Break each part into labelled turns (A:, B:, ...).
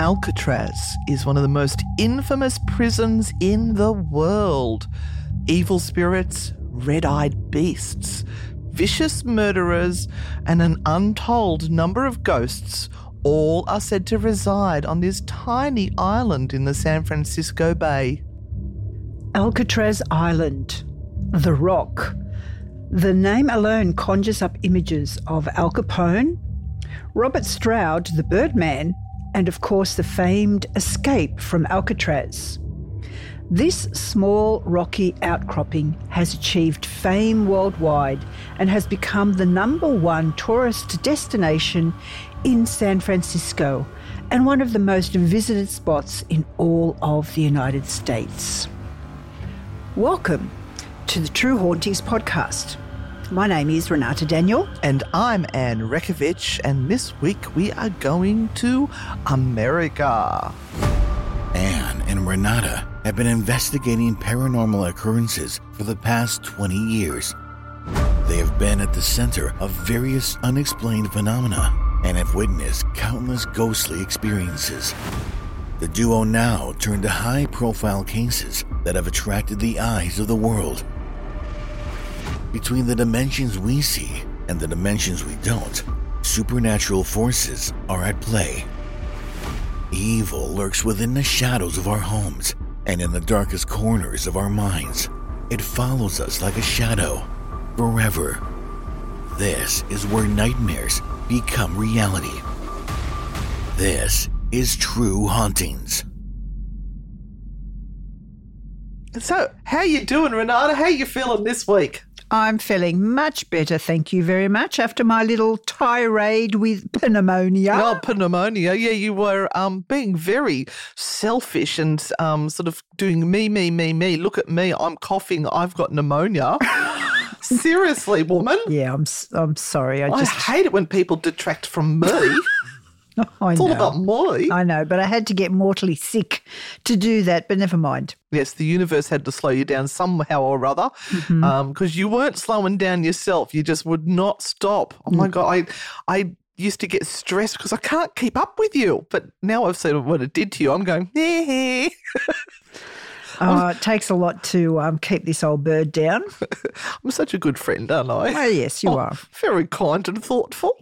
A: Alcatraz is one of the most infamous prisons in the world. Evil spirits, red eyed beasts, vicious murderers, and an untold number of ghosts all are said to reside on this tiny island in the San Francisco Bay.
B: Alcatraz Island, The Rock. The name alone conjures up images of Al Capone, Robert Stroud, the Birdman, and of course the famed escape from Alcatraz. This small rocky outcropping has achieved fame worldwide and has become the number one tourist destination in San Francisco and one of the most visited spots in all of the United States. Welcome to the True Hauntings podcast. My name is Renata Daniel.
A: And I'm Anne Rekovich, and this week we are going to America.
C: Anne and Renata have been investigating paranormal occurrences for the past 20 years. They have been at the center of various unexplained phenomena and have witnessed countless ghostly experiences. The duo now turn to high profile cases that have attracted the eyes of the world. Between the dimensions we see and the dimensions we don't, supernatural forces are at play. Evil lurks within the shadows of our homes and in the darkest corners of our minds. It follows us like a shadow, forever. This is where nightmares become reality. This is True Hauntings.
A: So, how you doing, Renata? How you feeling this week?
B: I'm feeling much better, thank you very much, after my little tirade with pneumonia.
A: Oh, pneumonia. Yeah, you were um, being very selfish and um, sort of doing me, me, me, me. Look at me. I'm coughing. I've got pneumonia. Seriously, woman.
B: Yeah, I'm I'm sorry. I
A: I
B: just
A: hate it when people detract from me.
B: I
A: It's all
B: know.
A: about me.
B: I know, but I had to get mortally sick to do that, but never mind.
A: Yes, the universe had to slow you down somehow or other because
B: Mm-hmm.
A: you weren't slowing down yourself. You just would not stop. Oh my
B: Mm.
A: God. I, I used to get stressed because I can't keep up with you. But now I've seen what it did to you. I'm going.
B: Uh, it takes a lot to um, keep this old bird down.
A: I'm such a good friend, aren't I?
B: Oh, yes, you
A: Oh,
B: are.
A: Very kind and thoughtful.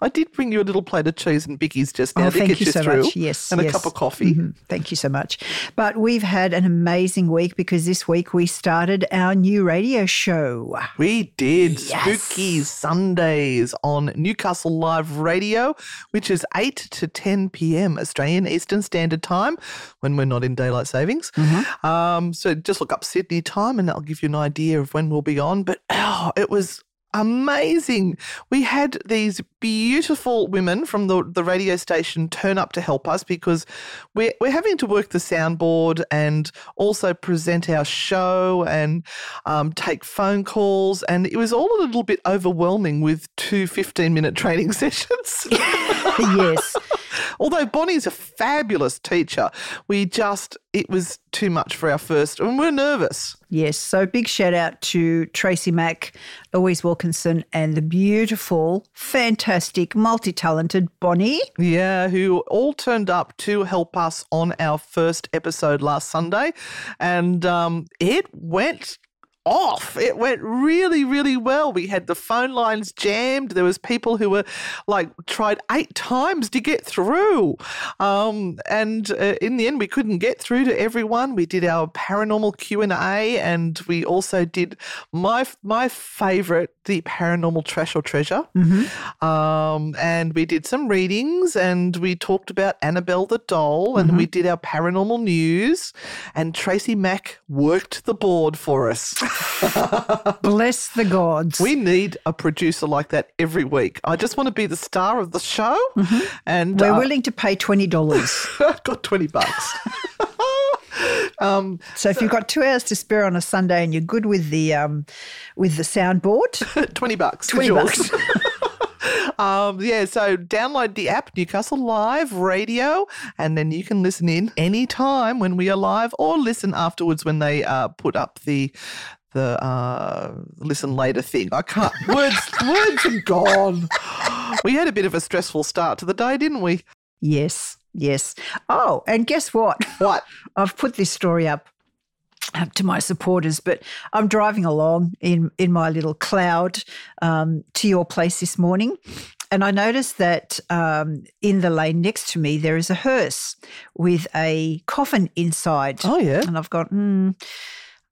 A: I did bring you a little plate of cheese and bickies just now
B: Oh,
A: to
B: thank
A: get
B: you
A: you
B: so
A: through.
B: much. Yes,
A: And
B: yes.
A: a cup of coffee.
B: Mhm. Thank you so much. But we've had an amazing week because this week we started our new radio show.
A: We did Spooky Sundays on Newcastle Live Radio, which is 8 to 10 p.m. Australian Eastern Standard Time when we're not in daylight savings. Um, so just look up Sydney time and that'll give you an idea of when we'll be on. But oh, it was amazing. We had these beautiful women from the, the radio station turn up to help us because we're, we're having to work the soundboard and also present our show and um, take phone calls. And it was all a little bit overwhelming with two 15 minute training sessions.
B: yes.
A: Although Bonnie's a fabulous teacher, we just, it was too much for our first, and we're nervous.
B: Yes. So big shout out to Tracy Mack, Louise Wilkinson, and the beautiful, fantastic, multi talented Bonnie.
A: Yeah, who all turned up to help us on our first episode last Sunday. And um, it went off. It went really, really well. We had the phone lines jammed. There was people who were like tried eight times to get through, um, and uh, in the end, we couldn't get through to everyone. We did our paranormal Q and A, and we also did my my favorite, the paranormal trash or treasure. Mm-hmm. Um, and we did some readings, and we talked about Annabelle the doll, and mm-hmm. we did our paranormal news, and Tracy Mack worked the board for us.
B: Bless the gods.
A: We need a producer like that every week. I just want to be the star of the show,
B: mm-hmm.
A: and
B: we're uh, willing to pay twenty dollars.
A: I've got twenty bucks.
B: Um, so if you've got two hours to spare on a Sunday and you're good with the um, with the soundboard,
A: twenty bucks.
B: Twenty bucks.
A: um, yeah, so download the app Newcastle Live Radio, and then you can listen in anytime when we are live, or listen afterwards when they uh, put up the the uh, listen later thing. I can't. Words, words are gone. We had a bit of a stressful start to the day, didn't we?
B: Yes, yes. Oh, and guess what?
A: What?
B: I've put this story up to my supporters, but I'm driving along in in my little cloud um, to your place this morning, and I noticed that um, in the lane next to me there is a hearse with a coffin inside.
A: Oh yeah,
B: and I've got. Mm,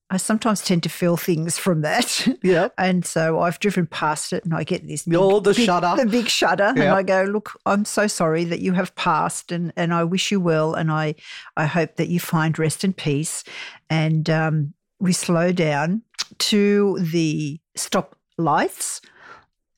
B: I sometimes tend to feel things from that.
A: Yeah.
B: and so I've driven past it and I get this
A: big, oh, the
B: big,
A: shutter.
B: The big shutter. Yep. And I go, look, I'm so sorry that you have passed and, and I wish you well. And I, I hope that you find rest and peace. And um, we slow down to the stop lights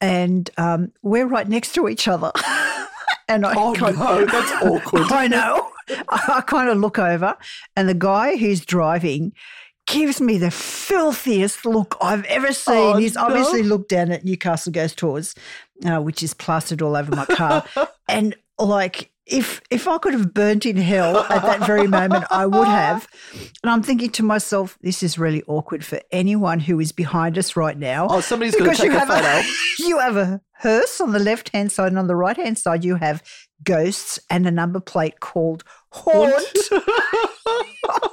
B: and um, we're right next to each other.
A: and I oh, kind, no, that's awkward.
B: I know. I kind of look over and the guy who's driving – gives me the filthiest look I've ever seen. Oh, He's no. obviously looked down at Newcastle Ghost Tours, uh, which is plastered all over my car. and like, if if I could have burnt in hell at that very moment, I would have. And I'm thinking to myself, this is really awkward for anyone who is behind us right now.
A: Oh, somebody's going to take a photo. A,
B: you have a hearse on the left hand side, and on the right hand side, you have ghosts and a number plate called Haunt.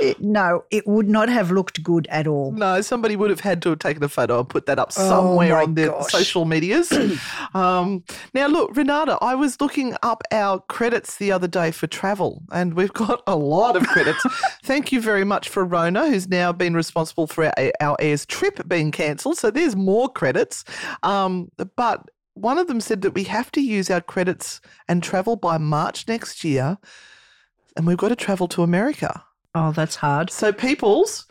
B: it, no, it would not have looked good at all.
A: No, somebody would have had to have taken a photo and put that up oh somewhere oh on their gosh. social medias. um, now, look, Renata, I was looking up our credits the other day for travel, and we've got a lot of credits. Thank you very much for Rona, who's now been responsible for our, our Ayers trip being cancelled. So there's more credits. Um, but one of them said that we have to use our credits and travel by March next year, and we've got to travel to America.
B: Oh, that's hard.
A: So, peoples,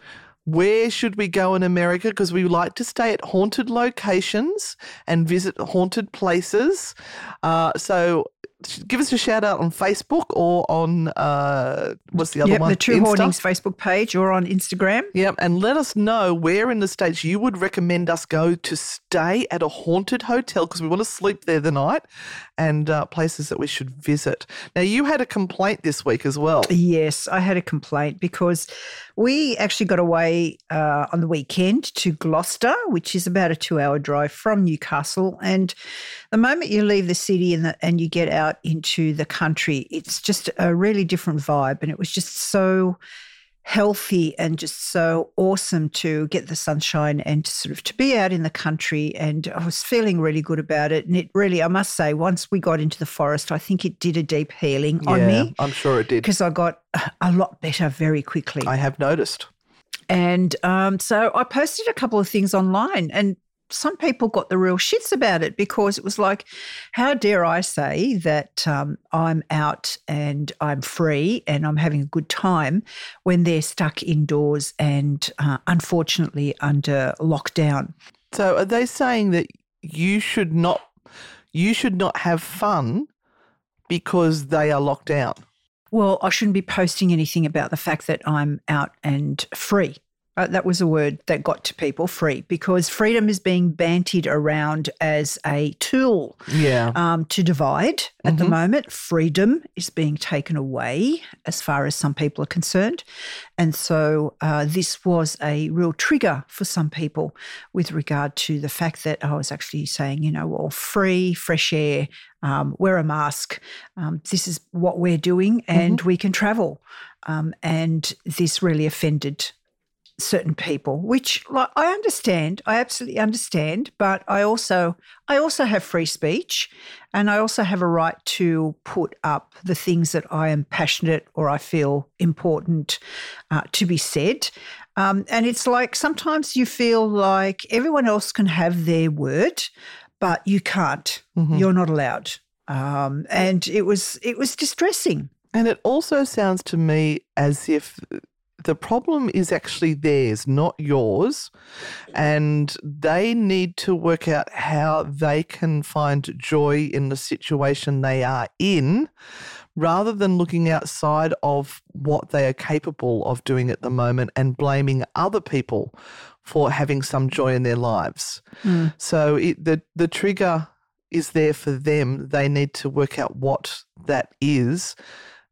A: where should we go in America? Because we like to stay at haunted locations and visit haunted places. Uh, so, give us a shout out on Facebook or on uh, what's the other
B: yep,
A: one?
B: The True Insta? Hauntings Facebook page or on Instagram.
A: Yep, and let us know where in the states you would recommend us go to stay at a haunted hotel because we want to sleep there the night, and uh, places that we should visit. Now, you had a complaint this week as well.
B: Yes, I had a complaint because we actually got away uh, on the weekend to Gloucester, which is about a two-hour drive from Newcastle, and the moment you leave the city and, the, and you get out into the country, it's just a really different vibe. And it was just so healthy and just so awesome to get the sunshine and to sort of to be out in the country. And I was feeling really good about it. And it really I must say once we got into the forest I think it did a deep healing
A: yeah,
B: on me.
A: I'm sure it did.
B: Because I got a lot better very quickly.
A: I have noticed.
B: And um, so I posted a couple of things online and some people got the real shits about it because it was like, how dare I say that um, I'm out and I'm free and I'm having a good time when they're stuck indoors and uh, unfortunately under lockdown.
A: So are they saying that you should not you should not have fun because they are locked down?
B: Well, I shouldn't be posting anything about the fact that I'm out and free Uh, that was a word that got to people free because freedom is being bantied around as a tool
A: Yeah.
B: um, to divide at the moment. Freedom is being taken away as far as some people are concerned. And so uh, this was a real trigger for some people with regard to the fact that I was actually saying, you know, well, free, fresh air, um, wear a mask. Um, this is what we're doing and we can travel. Um, and this really offended certain people which like i understand i absolutely understand but i also i also have free speech and i also have a right to put up the things that i am passionate or i feel important uh, to be said. Um, and it's like sometimes you feel like everyone else can have their word but you can't. You're not allowed. Um, and it was it was distressing.
A: And it also sounds to me as if the problem is actually theirs, not yours. And they need to work out how they can find joy in the situation they are in rather than looking outside of what they are capable of doing at the moment and blaming other people for having some joy in their lives. Mm. So it, the the trigger is there for them. They need to work out what that is,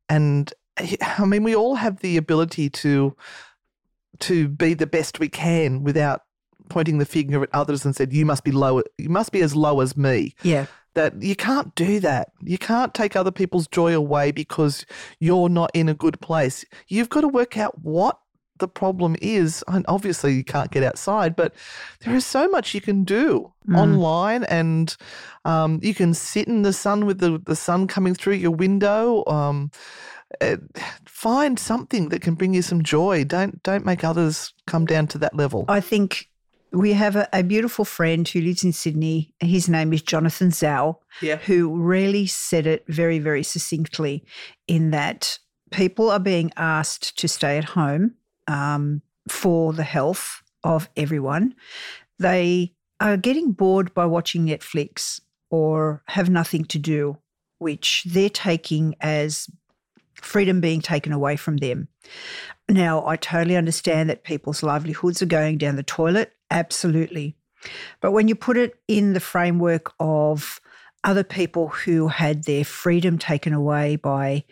A: and I mean, we all have the ability to to be the best we can without pointing the finger at others and said, "You must be low. You must be as low as me."
B: yeah
A: That you can't do that. You can't take other people's joy away because you're not in a good place. You've got to work out what the problem is. And obviously, you can't get outside, but there is so much you can do online, and um, you can sit in the sun with the, the sun coming through your window. Um, uh, find something that can bring you some joy. Don't don't make others come down to that level.
B: I think we have a, a beautiful friend who lives in Sydney. His name is Jonathan Zhao,
A: Yeah.
B: who really said it very, very succinctly in that people are being asked to stay at home um, for the health of everyone. They are getting bored by watching Netflix or have nothing to do, which they're taking as freedom being taken away from them. Now, I totally understand that people's livelihoods are going down the toilet. Absolutely. But when you put it in the framework of other people who had their freedom taken away by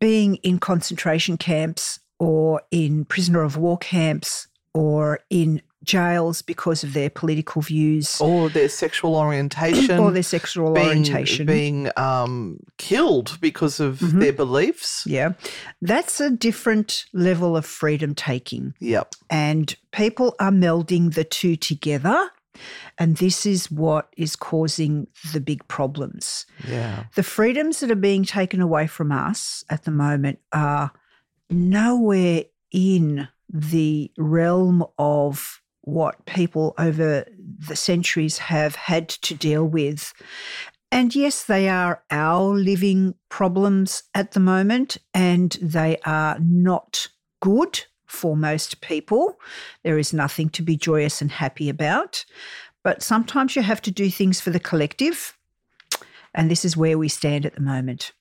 B: being in concentration camps or in prisoner of war camps or in jails because of their political views
A: Or their sexual orientation.
B: or their sexual
A: being,
B: orientation.
A: being um, killed because of their beliefs.
B: yeah. That's a different level of freedom taking.
A: Yep.
B: and people are melding the two together. And this is what is causing the big problems.
A: Yeah.
B: The freedoms that are being taken away from us at the moment are nowhere in the realm of what people over the centuries have had to deal with. And yes, they are our living problems at the moment, and they are not good for most people. There is nothing to be joyous and happy about. But sometimes you have to do things for the collective. And this is where we stand at the moment.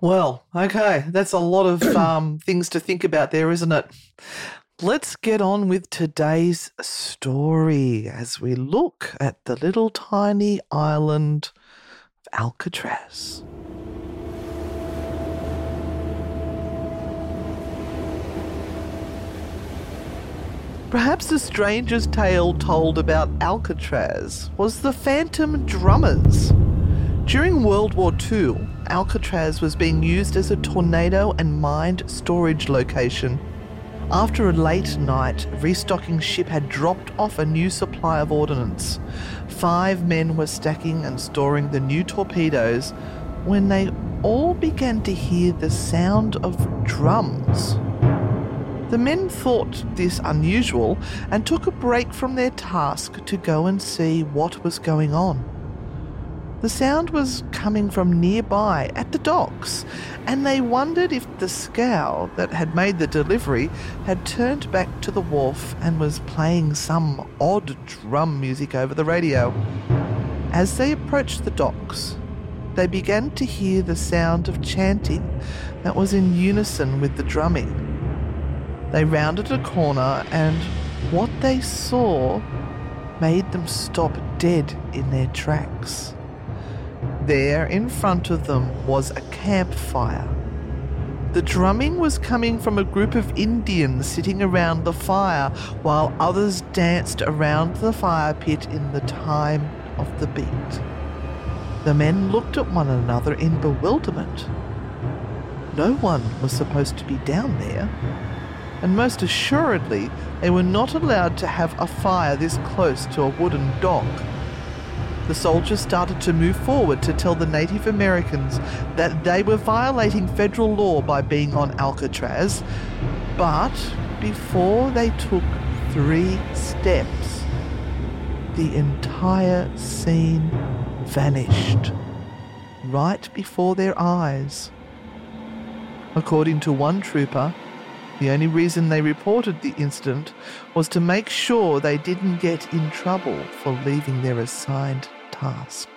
A: Well, okay. That's a lot of um, things to think about there, isn't it? Let's get on with today's story as we look at the little tiny island of Alcatraz. Perhaps the strangest tale told about Alcatraz was the Phantom Drummers. During World War II, Alcatraz was being used as a torpedo and mined storage location. After a late night, restocking ship had dropped off a new supply of ordnance. Five men were stacking and storing the new torpedoes when they all began to hear the sound of drums. The men thought this unusual and took a break from their task to go and see what was going on. The sound was coming from nearby at the docks, and they wondered if the scow that had made the delivery had turned back to the wharf and was playing some odd drum music over the radio. As they approached the docks, they began to hear the sound of chanting that was in unison with the drumming. They rounded a corner, and what they saw made them stop dead in their tracks. There in front of them was a campfire. The drumming was coming from a group of Indians sitting around the fire while others danced around the fire pit in the time of the beat. The men looked at one another in bewilderment. No one was supposed to be down there, and most assuredly, they were not allowed to have a fire this close to a wooden dock. The soldiers started to move forward to tell the Native Americans that they were violating federal law by being on Alcatraz, but before they took three steps, the entire scene vanished right before their eyes. According to one trooper, the only reason they reported the incident was to make sure they didn't get in trouble for leaving their assigned tasks.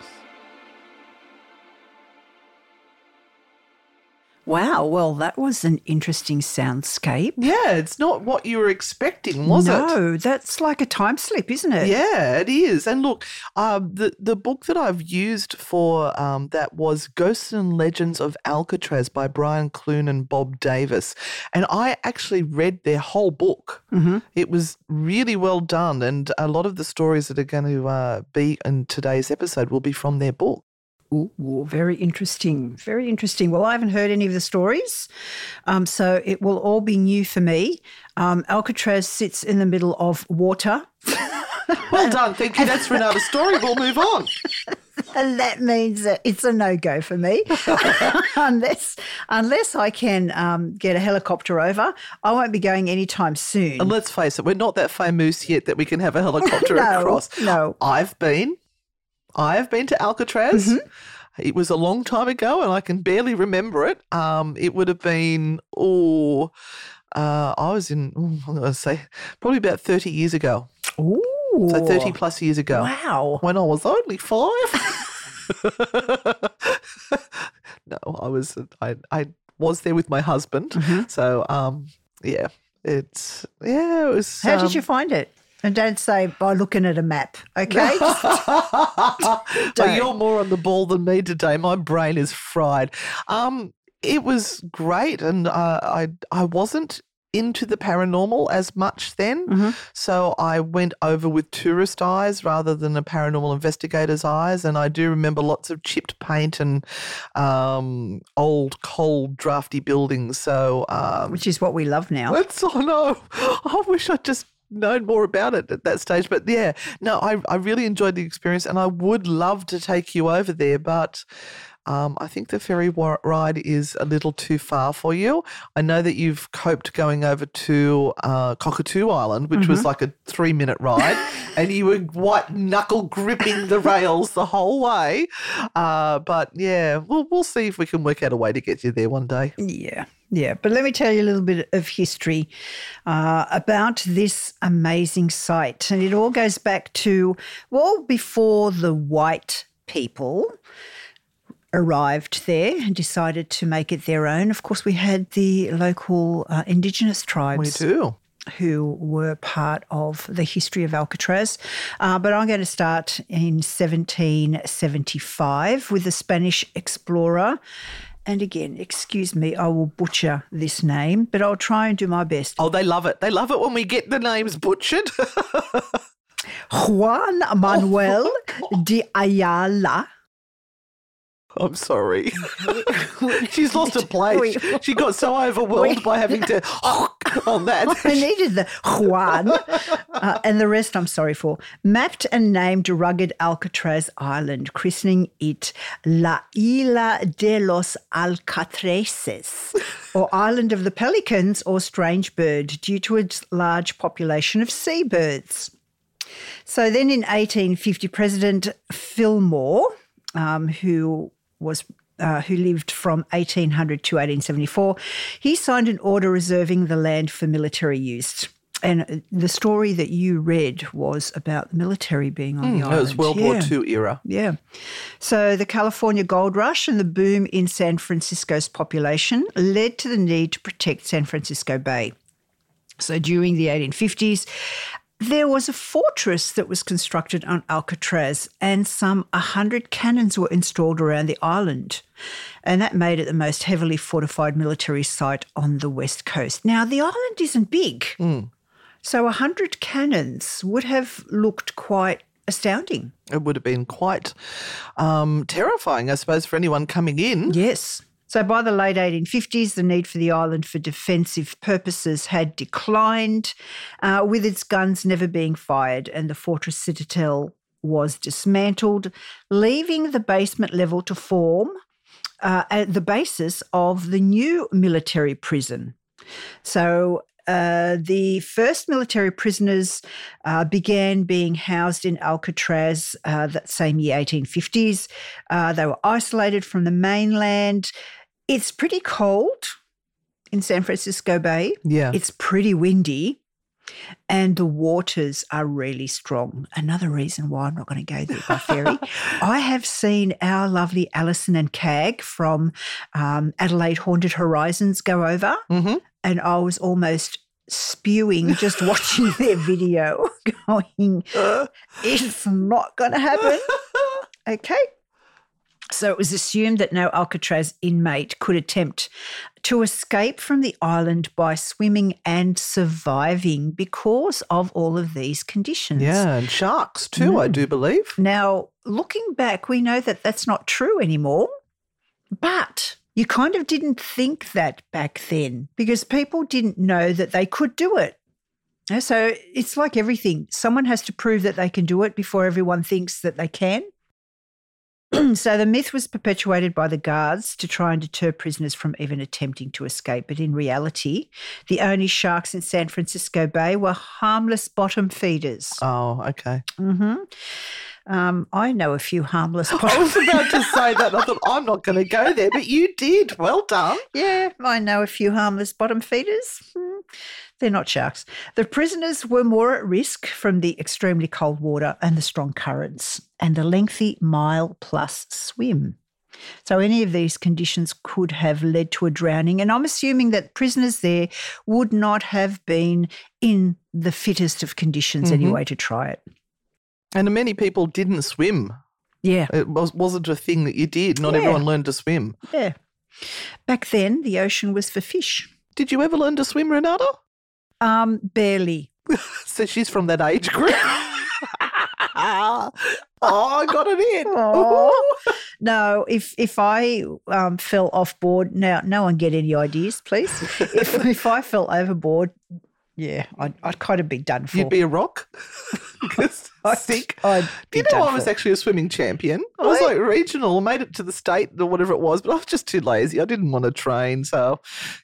B: Wow, well, that was an interesting soundscape.
A: Yeah, it's not what you were expecting, was it?
B: no, that's like a time slip, isn't it?
A: Yeah, it is. And look, um, the the book that I've used for um, that was Ghosts and Legends of Alcatraz by Brian Clune and Bob Davis, and I actually read their whole book. Mm-hmm. It was really well done, and a lot of the stories that are going to uh, be in today's episode will be from their book.
B: Ooh, very interesting. Very interesting. Well, I haven't heard any of the stories, um, so it will all be new for me. Um, Alcatraz sits in the middle of water,
A: Well done, thank you. That's for another story. We'll move on.
B: and that means that it's a no go for me, unless unless I can um, get a helicopter over. I won't be going anytime soon.
A: And let's face it, we're not that famous yet that we can have a helicopter
B: No,
A: across.
B: no.
A: I've been. I've been to Alcatraz.
B: Mm-hmm.
A: It was a long time ago and I can barely remember it. Um, it would have been, oh, uh, I was in, I'm going to say, probably about 30 years ago.
B: Ooh,
A: So 30 plus years ago.
B: Wow.
A: When I was only five. no, I was, I, I was there with my husband.
B: Mm-hmm.
A: So, um, yeah, it's, yeah, it was.
B: How
A: um,
B: did you find it? And don't say by looking at a map, okay?
A: You're more on the ball than me today. My brain is fried. Um, it was great, and uh, I I wasn't into the paranormal as much then,
B: Mm-hmm.
A: so I went over with tourist eyes rather than a paranormal investigator's eyes. And I do remember lots of chipped paint and um, old, cold, drafty buildings. So um,
B: Which is what we love now.
A: that's oh no. I wish I'd just known more about it at that stage. But yeah, no, I, I really enjoyed the experience and I would love to take you over there, but um, I think the ferry ride is a little too far for you. I know that you've coped going over to uh, Cockatoo Island, which was like a three minute ride, and you were white knuckle gripping the rails the whole way. Uh, but yeah, we'll, we'll see if we can work out a way to get you there one day.
B: Yeah, yeah. But let me tell you a little bit of history uh, about this amazing site. And it all goes back to, well, before the white people arrived there and decided to make it their own. Of course, we had the local uh, indigenous
A: We do.
B: who were part of the history of Alcatraz. Uh, but I'm going to start in 1775 with the Spanish explorer. And again, excuse me, I will butcher this name, but I'll try and do my best.
A: Oh, they love it. They love it when we get the names butchered.
B: Juan Manuel de Ayala.
A: I'm sorry. She's lost her place. She got so overwhelmed by having to on that.
B: I needed the Juan uh, and the rest I'm sorry for. Mapped and named rugged Alcatraz Island, christening it La Isla de los Alcatraces, or Island of the Pelicans, or Strange Bird, due to its large population of seabirds. So then in 1850, President Fillmore, um, who was uh, who lived from 1800 to 1874, he signed an order reserving the land for military use. And the story that you read was about the military being on the
A: That
B: island.
A: was World War
B: Yeah.
A: II era.
B: Yeah. So the California gold rush and the boom in San Francisco's population led to the need to protect San Francisco Bay. So during the 1850s, there was a fortress that was constructed on Alcatraz, and some 100 cannons were installed around the island. And that made it the most heavily fortified military site on the west coast. Now, the island isn't big, so 100 cannons would have looked quite astounding.
A: It would have been quite um, terrifying, I suppose, for anyone coming in.
B: Yes. So by the late 1850s, the need for the island for defensive purposes had declined, uh, with its guns never being fired, and the fortress citadel was dismantled, leaving the basement level to form uh, the basis of the new military prison. So uh, the first military prisoners uh, began being housed in Alcatraz uh, that same year, 1850s. Uh, they were isolated from the mainland. It's pretty cold in San Francisco Bay.
A: Yeah.
B: It's pretty windy. And the waters are really strong. Another reason why I'm not going to go there by ferry. I have seen our lovely Alison and Cag from um, Adelaide Haunted Horizons go over,
A: hmm
B: and I was almost spewing just watching their video, going, it's not going to happen. Okay. So it was assumed that no Alcatraz inmate could attempt to escape from the island by swimming and surviving because of all of these conditions.
A: Yeah, and sharks too, I mm. do believe.
B: Now, looking back, we know that that's not true anymore, but you kind of didn't think that back then because people didn't know that they could do it. So it's like everything. Someone has to prove that they can do it before everyone thinks that they can. so the myth was perpetuated by the guards to try and deter prisoners from even attempting to escape. But in reality, the only sharks in San Francisco Bay were harmless bottom feeders.
A: Oh, okay.
B: hmm Um, I know a few harmless
A: I was about to say that. I thought I'm not going to go there, but you did. Well done.
B: Yeah, I know a few harmless bottom feeders. Hmm, They're not sharks. The prisoners were more at risk from the extremely cold water and the strong currents and the lengthy mile plus swim. So, any of these conditions could have led to a drowning. And I'm assuming that prisoners there would not have been in the fittest of conditions
A: Mhm.
B: anyway to try it.
A: And many people didn't swim.
B: Yeah.
A: It was, wasn't a thing that you did. Not
B: Yeah.
A: everyone learned to swim.
B: Yeah. Back then, the ocean was for fish.
A: Did you ever learn to swim, Renata?
B: Um, barely.
A: So she's from that age group. oh, I got it in.
B: Aw. No, if if I um, fell off board, now no one get any ideas, please. if if I fell overboard, yeah, I'd, I'd kind of be done for.
A: You'd be a rock. 'Cause
B: I'd- I'd
A: you know I was
B: for.
A: actually a swimming champion? I was like regional, made it to the state or whatever it was, but I was just too lazy. I didn't want to train, so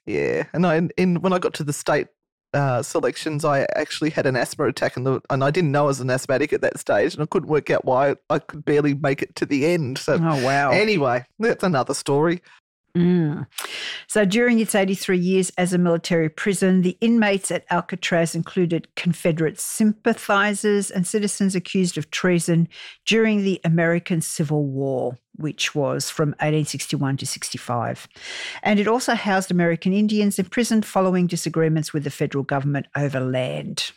A: yeah. And I, in when I got to the state uh, selections, I actually had an asthma attack, and the and I didn't know I was an asthmatic at that stage, and I couldn't work out why I could barely make it to the end. So
B: Oh wow!
A: anyway, that's another story.
B: Mm. So during its 83 years as a military prison, the inmates at Alcatraz included Confederate sympathizers and citizens accused of treason during the American Civil War, which was from 1861 to 65. And it also housed American Indians imprisoned following disagreements with the federal government over land.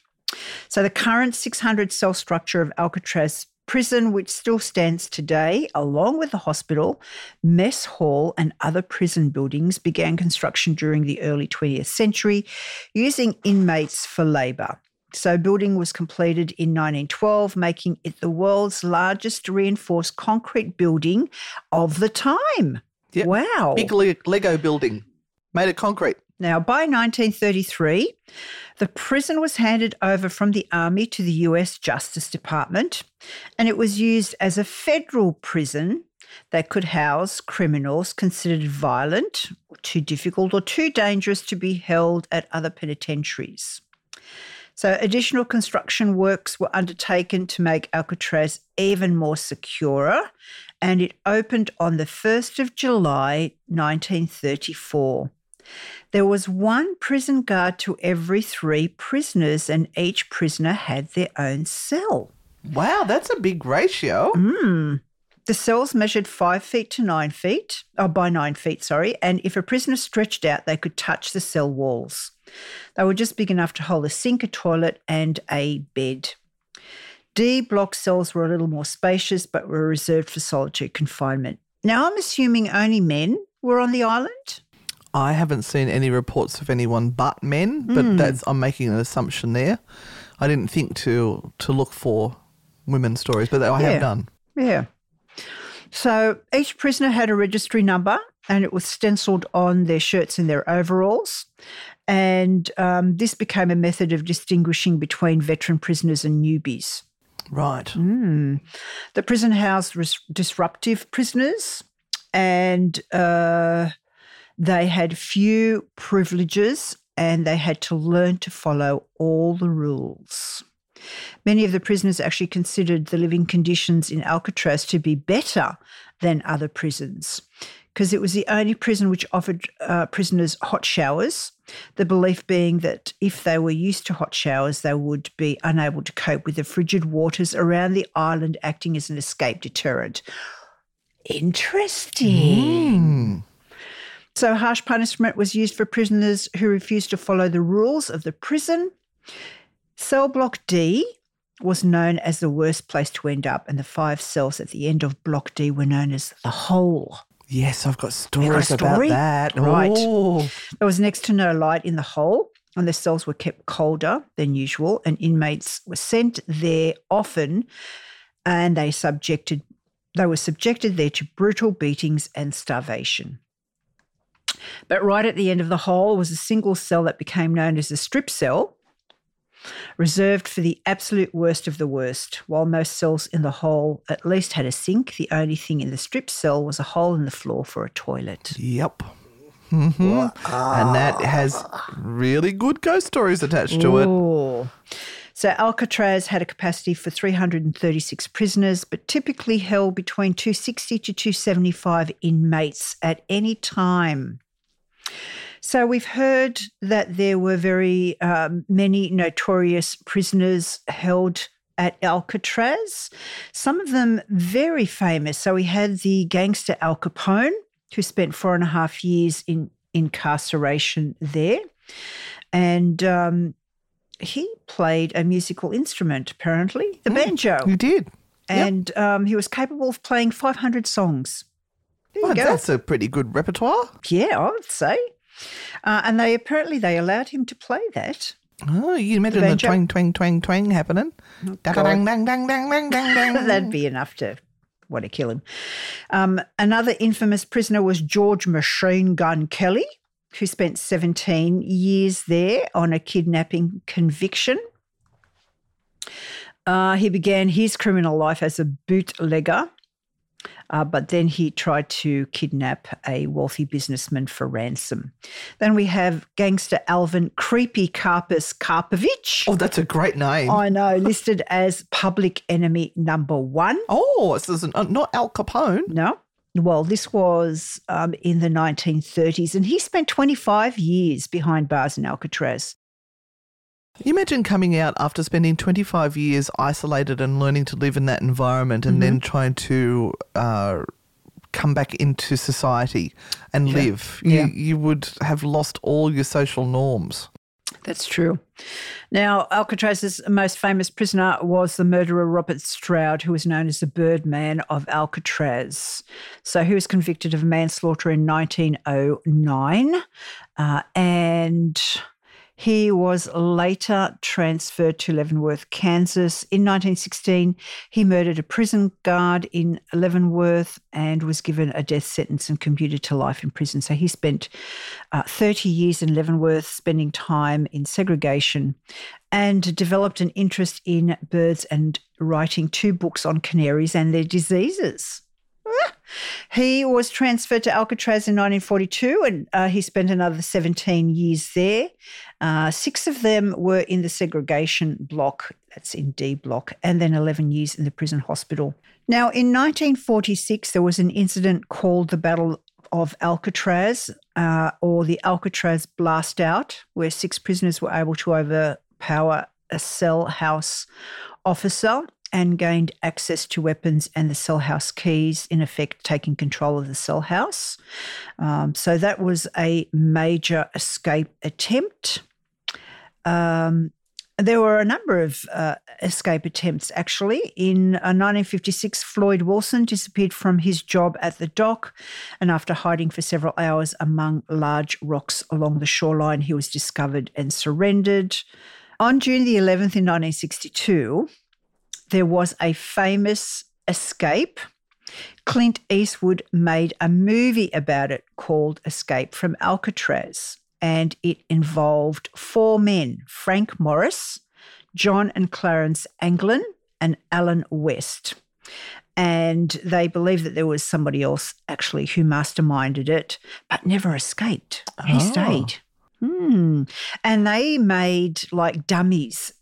B: So the current 600 cell structure of Alcatraz prison, which still stands today, along with the hospital, mess hall, and other prison buildings, began construction during the early 20th century using inmates for labour. So, building was completed in 1912, making it the world's largest reinforced concrete building of the time.
A: Yep.
B: Wow.
A: Big Lego building made of concrete.
B: Now, by 1933, the prison was handed over from the Army to the US Justice Department, and it was used as a federal prison that could house criminals considered violent, or too difficult, or too dangerous to be held at other penitentiaries. So, additional construction works were undertaken to make Alcatraz even more secure, and it opened on the 1st of July 1934. There was one prison guard to every three prisoners, and each prisoner had their own cell.
A: Wow, that's a big ratio.
B: Mm. The cells measured five feet to nine feet, oh, by nine feet, sorry. And if a prisoner stretched out, they could touch the cell walls. They were just big enough to hold a sink, a toilet, and a bed. D block cells were a little more spacious, but were reserved for solitary confinement. Now, I'm assuming only men were on the island.
A: I haven't seen any reports of anyone but men, but
B: Hmm.
A: that's I'm making an assumption there. I didn't think to to look for women's stories, but I
B: Yeah.
A: have done.
B: Yeah. So each prisoner had a registry number and it was stenciled on their shirts and their overalls. And um, this became a method of distinguishing between veteran prisoners and newbies.
A: Right.
B: Mm. The prison housed res- disruptive prisoners and uh, they had few privileges and they had to learn to follow all the rules. Many of the prisoners actually considered the living conditions in Alcatraz to be better than other prisons because it was the only prison which offered uh, prisoners hot showers. The belief being that if they were used to hot showers, they would be unable to cope with the frigid waters around the island, acting as an escape deterrent. Interesting. So, harsh punishment was used for prisoners who refused to follow the rules of the prison. Cell block D was known as the worst place to end up, and the five cells at the end of block D were known as the hole.
A: Yes, I've got
B: got
A: stories about that.
B: Right.
A: Oh.
B: There was next to no light in the hole, and the cells were kept colder than usual, and inmates were sent there often, and they subjected they were subjected there to brutal beatings and starvation. But right at the end of the hole was a single cell that became known as a strip cell, reserved for the absolute worst of the worst. While most cells in the hole at least had a sink, the only thing in the strip cell was a hole in the floor for a toilet.
A: Yep. Mhm. And that has really good ghost stories attached to it.
B: So Alcatraz had a capacity for 336 prisoners, but typically held between 260 to 275 inmates at any time. So we've heard that there were very um, many notorious prisoners held at Alcatraz, some of them very famous. So we had the gangster Al Capone, who spent four and a half years in incarceration there. And um, he played a musical instrument, apparently, the banjo.
A: He did.
B: And um, he was capable of playing 500 songs. There you
A: Well,
B: go.
A: that's a pretty good repertoire.
B: Yeah, I would say. Uh, and they apparently they allowed him to play that.
A: Oh, you imagine the,
B: banjo.
A: twang, twang, twang, twang happening. Dang, dang, dang, dang, dang, dang, dang, dang.
B: That'd be enough to want to kill him. Um, another infamous prisoner was George Machine Gun Kelly, who spent 17 years there on a kidnapping conviction. Uh, he began his criminal life as a bootlegger, uh, but then he tried to kidnap a wealthy businessman for ransom. Then we have gangster Alvin Creepy Karpis Karpovich.
A: Oh, that's a great name.
B: I know, listed as public enemy number one.
A: Oh, this is uh, not Al Capone.
B: No. Well, this was um, in the 1930s, and he spent 25 years behind bars in Alcatraz.
A: You imagine coming out after spending 25 years isolated and learning to live in that environment and then trying to uh, come back into society and live. You,
B: Yeah.
A: you would have lost all your social norms.
B: That's true. Now, Alcatraz's most famous prisoner was the murderer Robert Stroud, who was known as the Birdman of Alcatraz. So he was convicted of manslaughter in 1909, uh, and he was later transferred to Leavenworth, Kansas. In 1916, he murdered a prison guard in Leavenworth and was given a death sentence and commuted to life in prison. So he spent uh, 30 years in Leavenworth, spending time in segregation, and developed an interest in birds and writing two books on canaries and their diseases. He was transferred to Alcatraz in 1942 and uh, he spent another 17 years there. Uh, six of them were in the segregation block, that's in D block, and then 11 years in the prison hospital. Now, in 1946, there was an incident called the Battle of Alcatraz uh, or the Alcatraz Blast Out, where six prisoners were able to overpower a cell house officer and gained access to weapons and the cell house keys, in effect, taking control of the cell house. Um, so that was a major escape attempt. Um, there were a number of uh, escape attempts, actually. In uh, 1956, Floyd Wilson disappeared from his job at the dock, and after hiding for several hours among large rocks along the shoreline, he was discovered and surrendered. On June the 11th in 1962, there was a famous escape. Clint Eastwood made a movie about it called Escape from Alcatraz and it involved four men Frank Morris, John and Clarence Anglin, and Alan West. And they believe that there was somebody else actually who masterminded it, but never escaped. He
A: Oh.
B: stayed. Hmm. And they made like dummies.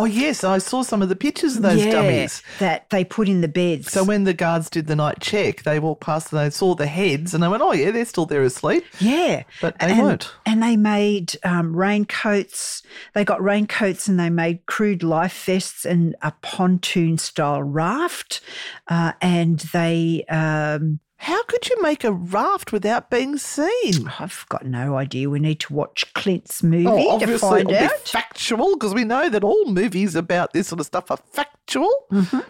A: Oh yes, I saw some of the pictures of those
B: Yeah,
A: dummies.
B: that they put in the beds.
A: So when the guards did the night check, they walked past and they saw the heads and they went, "Oh yeah, they're still there asleep."
B: Yeah.
A: But they
B: and,
A: weren't.
B: And they made um, raincoats. They got raincoats and they made crude life vests and a pontoon style raft. Uh, and they, um,
A: How could you make a raft without being seen?
B: I've got no idea. We need to watch Clint's movie
A: Oh,
B: to find out.
A: be factual because we know that all movies about this sort of stuff are factual. Mm-hmm.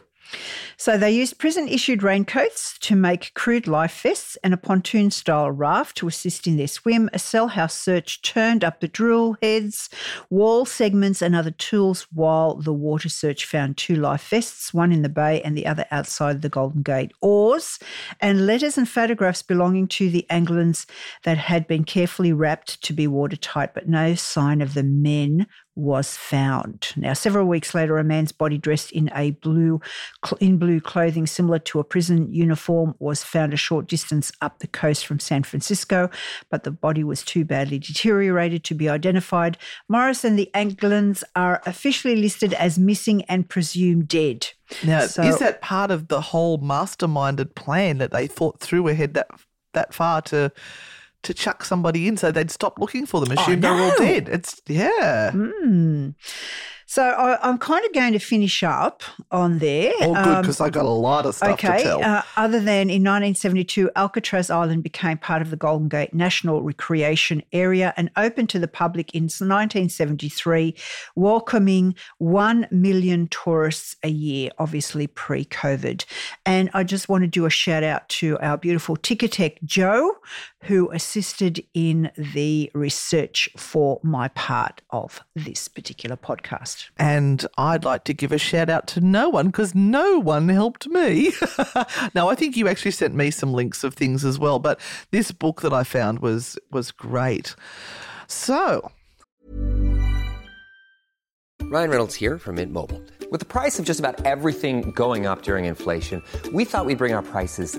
B: So they used prison issued raincoats to make crude life vests and a pontoon style raft to assist in their swim. A cell house search turned up the drill heads, wall segments, and other tools, while the water search found two life vests, one in the bay and the other outside the Golden Gate oars, and letters and photographs belonging to the Anglins that had been carefully wrapped to be watertight, but no sign of the men was found. Now, several weeks later, a man's body dressed in a blue, in blue clothing similar to a prison uniform was found a short distance up the coast from San Francisco, but the body was too badly deteriorated to be identified. Morris and the Anglins are officially listed as missing and presumed dead.
A: Now,
B: So-
A: is that part of the whole masterminded plan that they thought through ahead that that far to to chuck somebody in so they'd stop looking for them, assume they're all dead? It's yeah.
B: Hmm. So I, I'm kind of going to finish up on there.
A: All good
B: Um,
A: because I got a lot of stuff
B: okay.
A: to tell.
B: Uh, other than in 1972, Alcatraz Island became part of the Golden Gate National Recreation Area and opened to the public in 1973, welcoming 1 million tourists a year, obviously pre COVID. And I just want to do a shout out to our beautiful Ticketek Joe, who assisted in the research for my part of this particular podcast.
A: And I'd like to give a shout out to no one because no one helped me. now, I think you actually sent me some links of things as well, but this book that I found was was great. So,
D: Ryan Reynolds here from Mint Mobile. With the price of just about everything going up during inflation, we thought we'd bring our prices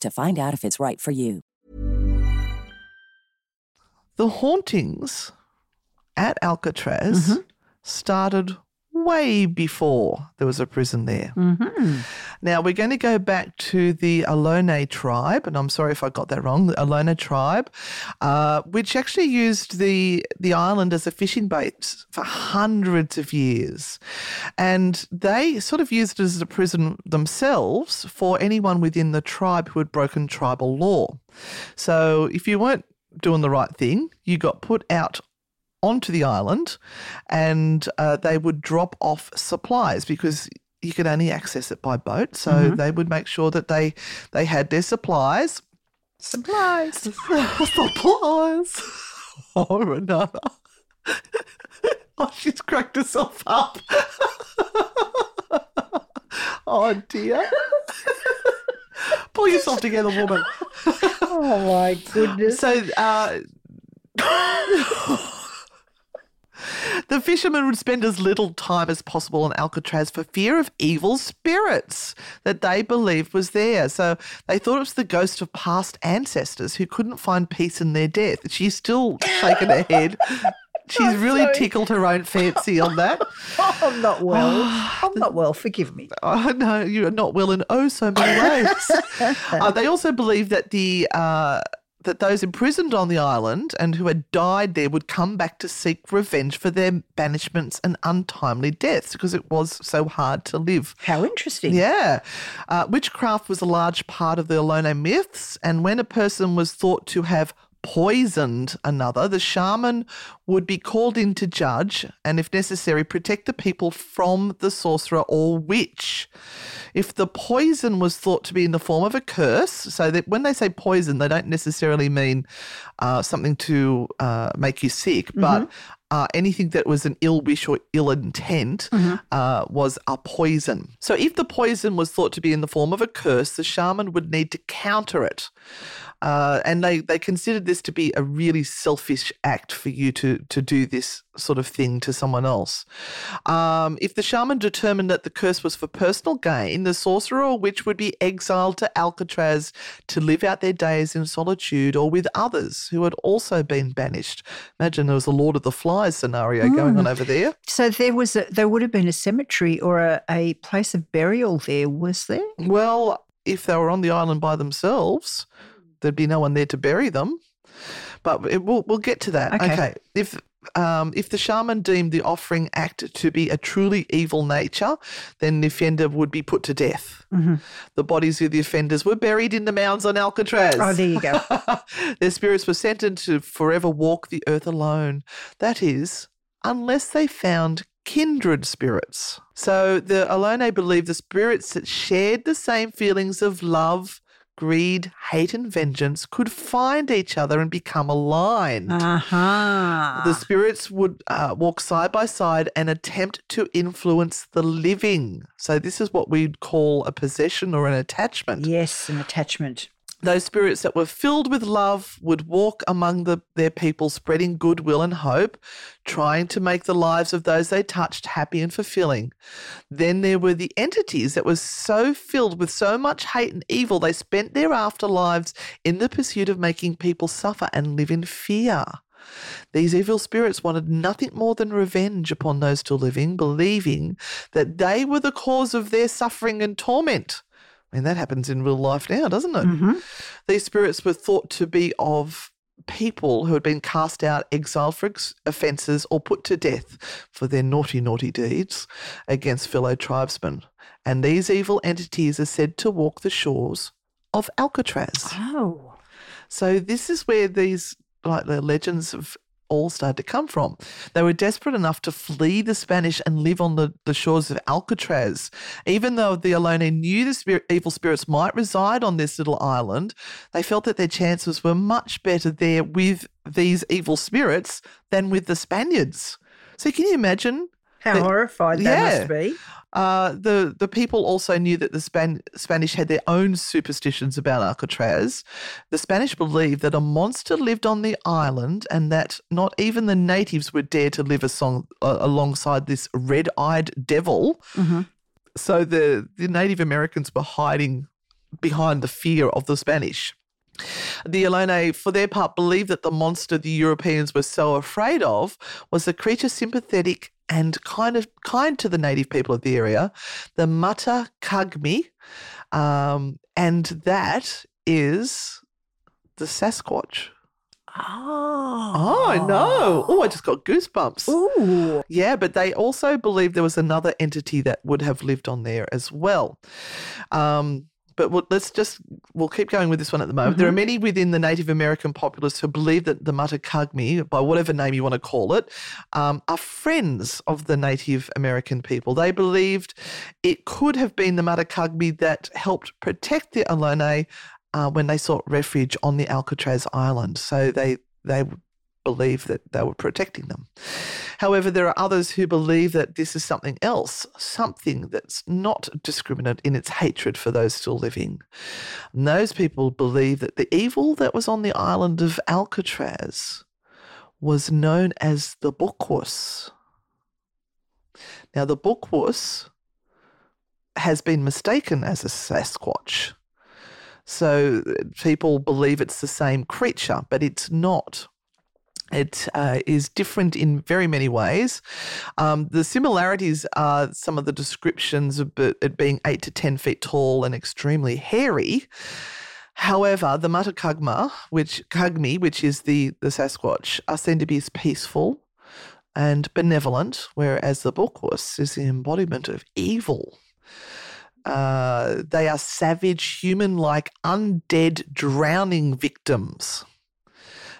E: to find out if it's right for you.
A: The hauntings at Alcatraz
B: Mm-hmm.
A: started way before there was a prison there.
B: Mm-hmm.
A: Now we're going to go back to the Ohlone tribe, and I'm sorry if I got that wrong. The Ohlone tribe, uh, which actually used the the island as a fishing bait for hundreds of years, and they sort of used it as a prison themselves for anyone within the tribe who had broken tribal law. So if you weren't doing the right thing, you got put out onto the island and uh, they would drop off supplies because you could only access it by boat. So they would make sure that they they had their supplies.
B: Supplies.
A: supplies. Oh, Renata. oh, she's cracked herself up. oh, dear. Pull yourself together, woman.
B: Oh my goodness.
A: So, uh, the fishermen would spend as little time as possible on Alcatraz for fear of evil spirits that they believed was there. So they thought it was the ghost of past ancestors who couldn't find peace in their death. She's still shaking her head. She's really tickled her own fancy on that.
B: I'm not well. I'm not well. Forgive me.
A: Oh, no, you're not well in oh so many ways. uh, they also believe that the uh, that those imprisoned on the island and who had died there would come back to seek revenge for their banishments and untimely deaths because it was so hard to live.
B: How interesting.
A: Yeah. Uh, witchcraft was a large part of the Ohlone myths, and when a person was thought to have poisoned another, the shaman would be called in to judge and, if necessary, protect the people from the sorcerer or witch. If the poison was thought to be in the form of a curse, so that when they say poison, they don't necessarily mean uh, something to uh, make you sick, but uh, anything that was an ill wish or ill intent uh, was a poison. So if the poison was thought to be in the form of a curse, the shaman would need to counter it. Uh, and they, they considered this to be a really selfish act for you to, to do this sort of thing to someone else. Um, if the shaman determined that the curse was for personal gain, the sorcerer or witch would be exiled to Alcatraz to live out their days in solitude or with others who had also been banished. Imagine there was a Lord of the Flies scenario going on over there.
B: So there was a, there would have been a cemetery or a, a place of burial there, was there?
A: Well, if they were on the island by themselves, there'd be no one there to bury them. But it, we'll we'll get to that.
B: Okay.
A: If um, if the shaman deemed the offering act to be a truly evil nature, then the offender would be put to death. The bodies of the offenders were buried in the mounds on Alcatraz.
B: Oh, there you go.
A: Their spirits were sentenced to forever walk the earth alone. That is, unless they found kindred spirits. So the Ohlone believed the spirits that shared the same feelings of love, greed, hate, and vengeance could find each other and become aligned.
B: Uh-huh.
A: The spirits would uh, walk side by side and attempt to influence the living. So, this is what we'd call a possession or an attachment.
B: Yes, an attachment.
A: Those spirits that were filled with love would walk among the, their people, spreading goodwill and hope, trying to make the lives of those they touched happy and fulfilling. Then there were the entities that were so filled with so much hate and evil, they spent their afterlives in the pursuit of making people suffer and live in fear. These evil spirits wanted nothing more than revenge upon those still living, believing that they were the cause of their suffering and torment. I mean, that happens in real life now, doesn't it? Mm-hmm. These spirits were thought to be of people who had been cast out, exiled for ex- offences, or put to death for their naughty, naughty deeds against fellow tribesmen. And these evil entities are said to walk the shores of Alcatraz.
B: Oh.
A: So this is where these like the legends of all started to come from. They were desperate enough to flee the Spanish and live on the, the shores of Alcatraz. Even though the Ohlone knew the spirit, evil spirits might reside on this little island, they felt that their chances were much better there with these evil spirits than with the Spaniards. So can you imagine?
B: How
A: that-
B: horrified they
A: Yeah.
B: must be.
A: Uh, the the people also knew that the Span- Spanish had their own superstitions about Alcatraz. The Spanish believed that a monster lived on the island, and that not even the natives would dare to live a song, uh, alongside this red-eyed devil. So the the Native Americans were hiding behind the fear of the Spanish. The Ohlone, for their part, believed that the monster the Europeans were so afraid of was a creature sympathetic and kind of kind to the native people of the area, the Mata Kagmi, um, and that is the Sasquatch. Oh no! Oh, I just got goosebumps.
B: Ooh.
A: Yeah, but they also believe there was another entity that would have lived on there as well. Um, but we'll, let's just, we'll keep going with this one at the moment. There are many within the Native American populace who believe that the Matakagmi, by whatever name you want to call it, um, are friends of the Native American people. They believed it could have been the Matakagmi that helped protect the Ohlone uh, when they sought refuge on the Alcatraz Island. So they, they believe that they were protecting them. However, there are others who believe that this is something else, something that's not discriminate in its hatred for those still living. And those people believe that the evil that was on the island of Alcatraz was known as the Bookwus. Now, the Bookwus has been mistaken as a Sasquatch. So people believe it's the same creature, but it's not. It uh, is different in very many ways. Um, the similarities are some of the descriptions of it being eight to 10 feet tall and extremely hairy. However, the Matakagma, which Kagmi, which is the, the Sasquatch, are seen to be as peaceful and benevolent, whereas the Bookwus is the embodiment of evil. Uh, they are savage, human like, undead, drowning victims.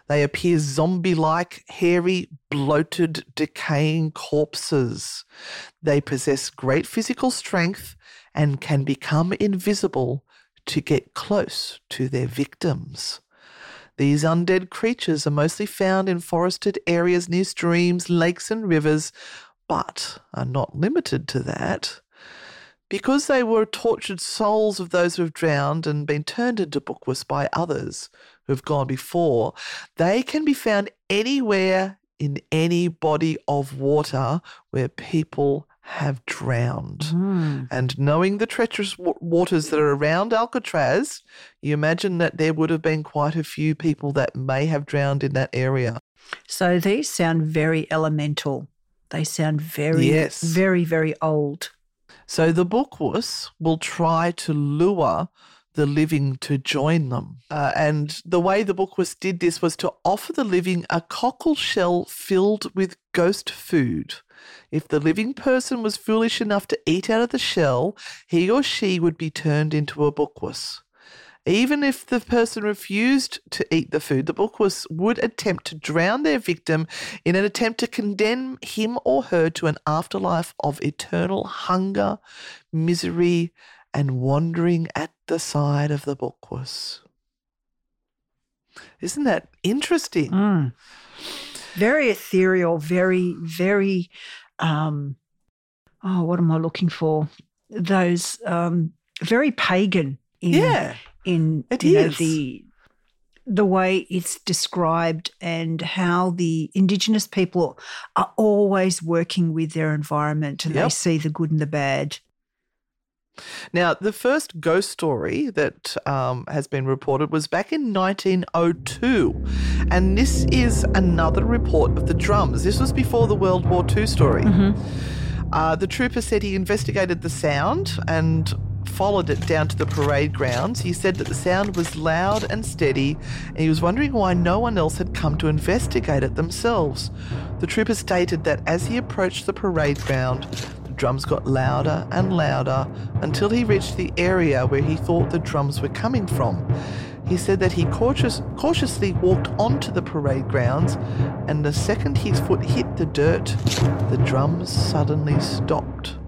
A: They appear zombie like, hairy, bloated, decaying corpses. They possess great physical strength and can become invisible to get close to their victims. These undead creatures are mostly found in forested areas near streams, lakes, and rivers, but are not limited to that. Because they were tortured souls of those who have drowned and been turned into bookwus by others who have gone before, they can be found anywhere in any body of water where people have drowned. Mm. And knowing the treacherous wa- waters that are around Alcatraz, you imagine that there would have been quite a few people that may have drowned in that area.
B: So these sound very elemental. They sound very,
A: Yes.
B: very, very old.
A: So the bookwus will try to lure the living to join them. Uh, and the way the bookwus did this was to offer the living a cockle shell filled with ghost food. If the living person was foolish enough to eat out of the shell, he or she would be turned into a bookwus. Even if the person refused to eat the food, the bookwus would attempt to drown their victim in an attempt to condemn him or her to an afterlife of eternal hunger, misery, and wandering at the side of the bookwus. Isn't that interesting?
B: Mm. Very ethereal, very, very, um, oh, what am I looking for? Those um, very pagan in,
A: Yeah,
B: in
A: it
B: you know, the the way it's described and how the indigenous people are always working with their environment and they see the good and the bad.
A: Now, the first ghost story that um, has been reported was back in 1902. And this is another report of the drums. This was before the World War II story. Uh, the trooper said he investigated the sound and followed it down to the parade grounds. He said that the sound was loud and steady, and he was wondering why no one else had come to investigate it themselves. The trooper stated that as he approached the parade ground, drums got louder and louder until he reached the area where he thought the drums were coming from. He said that he cautious, cautiously walked onto the parade grounds, and the second his foot hit the dirt, the drums suddenly stopped.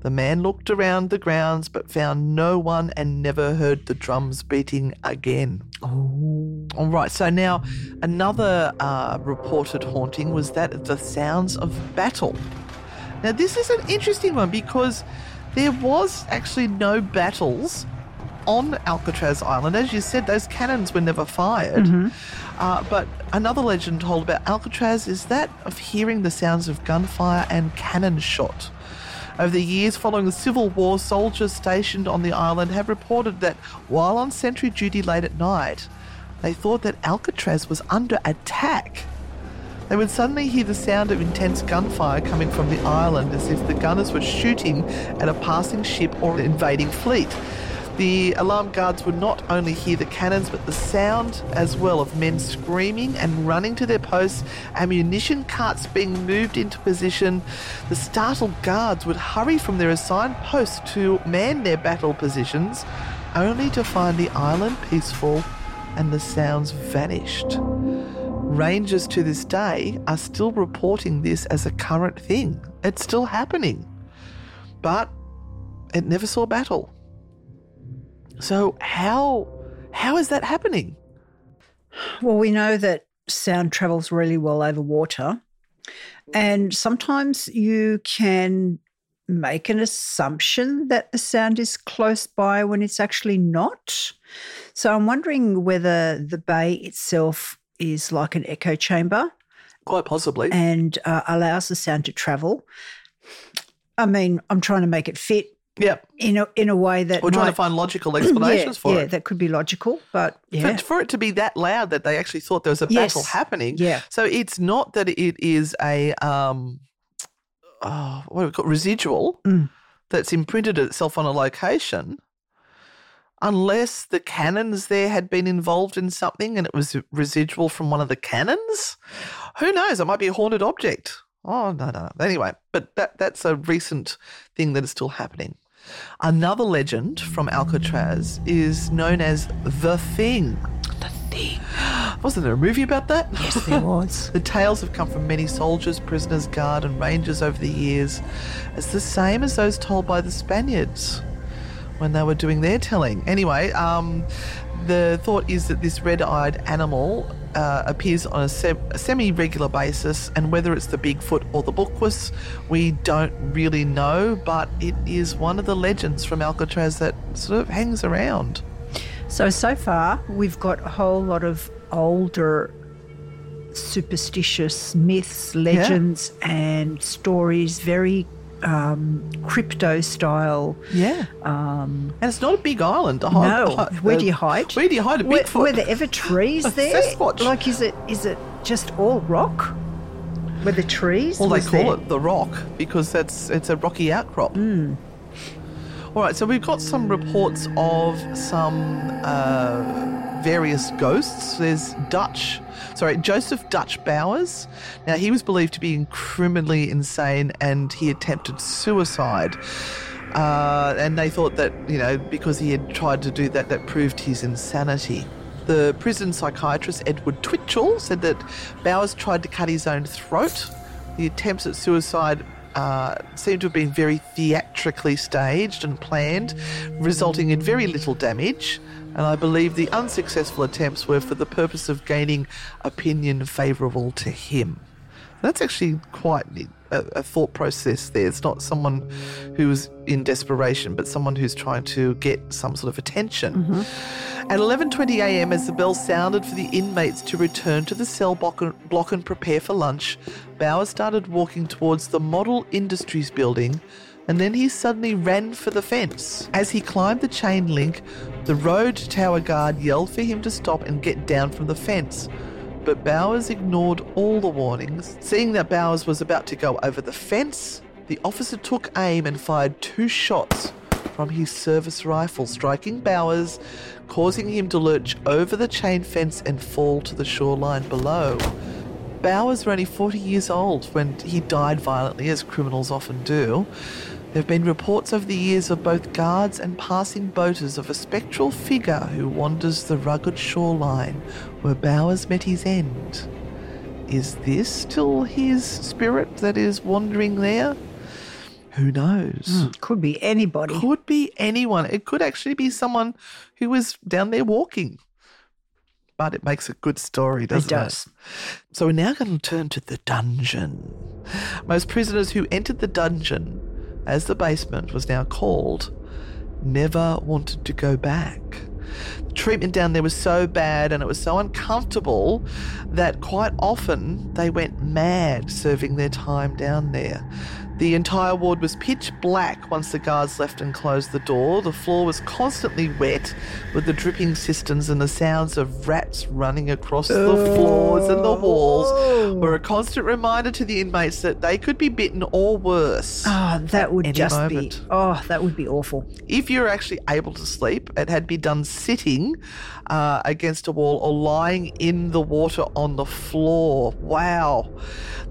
A: The man looked around the grounds but found no one and never heard the drums beating again. Oh. All right, so now another uh, reported haunting was that of the sounds of battle. Now, this is an interesting one because there was actually no battles on Alcatraz Island. As you said, those cannons were never fired. Uh, but another legend told about Alcatraz is that of hearing the sounds of gunfire and cannon shot. Over the years following the Civil War, soldiers stationed on the island have reported that while on sentry duty late at night, they thought that Alcatraz was under attack. They would suddenly hear the sound of intense gunfire coming from the island as if the gunners were shooting at a passing ship or an invading fleet. The alarm guards would not only hear the cannons, but the sound as well of men screaming and running to their posts, ammunition carts being moved into position. The startled guards would hurry from their assigned posts to man their battle positions, only to find the island peaceful and the sounds vanished. Rangers to this day are still reporting this as a current thing. It's still happening. But it never saw battle. So how how is that happening?
B: Well, we know that sound travels really well over water. And sometimes you can make an assumption that the sound is close by when it's actually not. So I'm wondering whether the bay itself is like an echo chamber
A: Quite possibly.
B: and uh, allows the sound to travel. I mean, I'm trying to make it fit
A: Yep.
B: in a in a way that
A: We're trying to find logical explanations
B: yeah,
A: for
B: yeah,
A: it.
B: that could be logical, but yeah,
A: For, for it to be that loud that they actually thought there was a
B: Yes.
A: battle happening.
B: Yeah.
A: So it's not that it is a um oh, what do we call it? residual
B: Mm.
A: that's imprinted itself on a location. Unless the cannons there had been involved in something and it was residual from one of the cannons. Who knows? It might be a haunted object. Oh no, no, no. Anyway, but that that's a recent thing that is still happening. Another legend from Alcatraz is known as the Thing. The Thing. Wasn't there a movie about that?
B: yes, there was.
A: The tales have come from many soldiers, prisoners, guard, and rangers over the years, It's the same as those told by the Spaniards when they were doing their telling. Anyway, um, the thought is that this red-eyed animal uh, appears on a, se- a semi-regular basis, and whether it's the Bigfoot or the Bookwus, we don't really know. But it is one of the legends from Alcatraz that sort of hangs around.
B: So so far, we've got a whole lot of older superstitious myths, legends, and stories, very um, crypto style.
A: Yeah,
B: Um,
A: and it's not a big island. To hide,
B: no,
A: hi-
B: where do you hide?
A: Where do you hide a
B: Were,
A: Bigfoot?
B: were there ever trees there?
A: Sasquatch.
B: Like, is it is it just all rock? Were the trees?
A: Well, they call
B: there-
A: it the rock because that's it's a rocky outcrop. All right, so we've got some reports of some uh, various ghosts. There's Dutch, sorry, Joseph Dutch Bowers. Now he was believed to be criminally insane, and he attempted suicide. Uh, and they thought that you know because he had tried to do that, that proved his insanity. The prison psychiatrist Edward Twitchell said that Bowers tried to cut his own throat. The attempts at suicide uh, seem to have been very theatrically staged and planned, resulting in very little damage. And I believe the unsuccessful attempts were for the purpose of gaining opinion favourable to him. That's actually quite a, a thought process there. It's not someone who's in desperation, but someone who's trying to get some sort of attention. Mm-hmm. At 11:20 a.m., as the bell sounded for the inmates to return to the cell block and, block and prepare for lunch, Bauer started walking towards the Model Industries building, and then he suddenly ran for the fence. As he climbed the chain link, the road tower guard yelled for him to stop and get down from the fence. But Bowers ignored all the warnings. Seeing that Bowers was about to go over the fence, the officer took aim and fired two shots from his service rifle, striking Bowers, causing him to lurch over the chain fence and fall to the shoreline below. Bowers was only 40 years old when he died violently, as criminals often do. There have been reports over the years of both guards and passing boaters of a spectral figure who wanders the rugged shoreline where Bowers met his end. Is this still his spirit that is wandering there? Who knows?
B: Hmm, could be anybody.
A: Could be anyone. It could actually be someone who was down there walking. But it makes a good story, doesn't it?
B: does.
A: So we're now going to turn to the dungeon. Most prisoners who entered the dungeon, as the basement was now called, never wanted to go back. The treatment down there was so bad and it was so uncomfortable that quite often they went mad serving their time down there. The entire ward was pitch black once the guards left and closed the door. The floor was constantly wet with the dripping cisterns and the sounds of rats running across the floors and the walls were a constant reminder to the inmates that they could be bitten or worse.
B: Oh, that would just
A: moment.
B: be. Oh, that would be awful.
A: If you're actually able to sleep, it had to be done sitting uh, against a wall or lying in the water on the floor. Wow.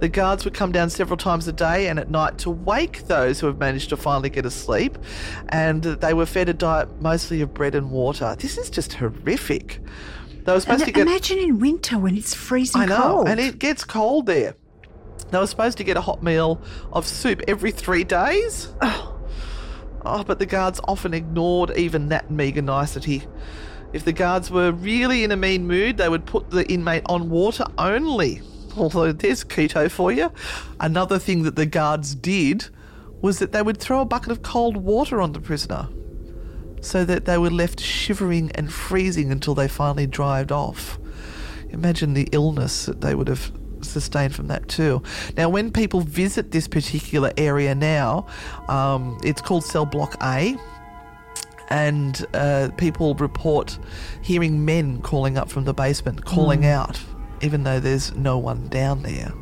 A: The guards would come down several times a day and at night to wake those who have managed to finally get asleep. And they were fed a diet mostly of bread and water. This is just horrific. They were supposed
B: And
A: to get.
B: imagine in winter when it's freezing
A: I know,
B: cold.
A: and it gets cold there. They were supposed to get a hot meal of soup every three days. Oh, but the guards often ignored even that meagre nicety. If the guards were really in a mean mood, they would put the inmate on water only. Although there's keto for you. Another thing that the guards did was that they would throw a bucket of cold water on the prisoner so that they were left shivering and freezing until they finally dried off. Imagine the illness that they would have sustained from that too. Now, when people visit this particular area now, um, it's called Cell Block A. And uh, people report hearing men calling up from the basement, calling out, even though there's no one down there.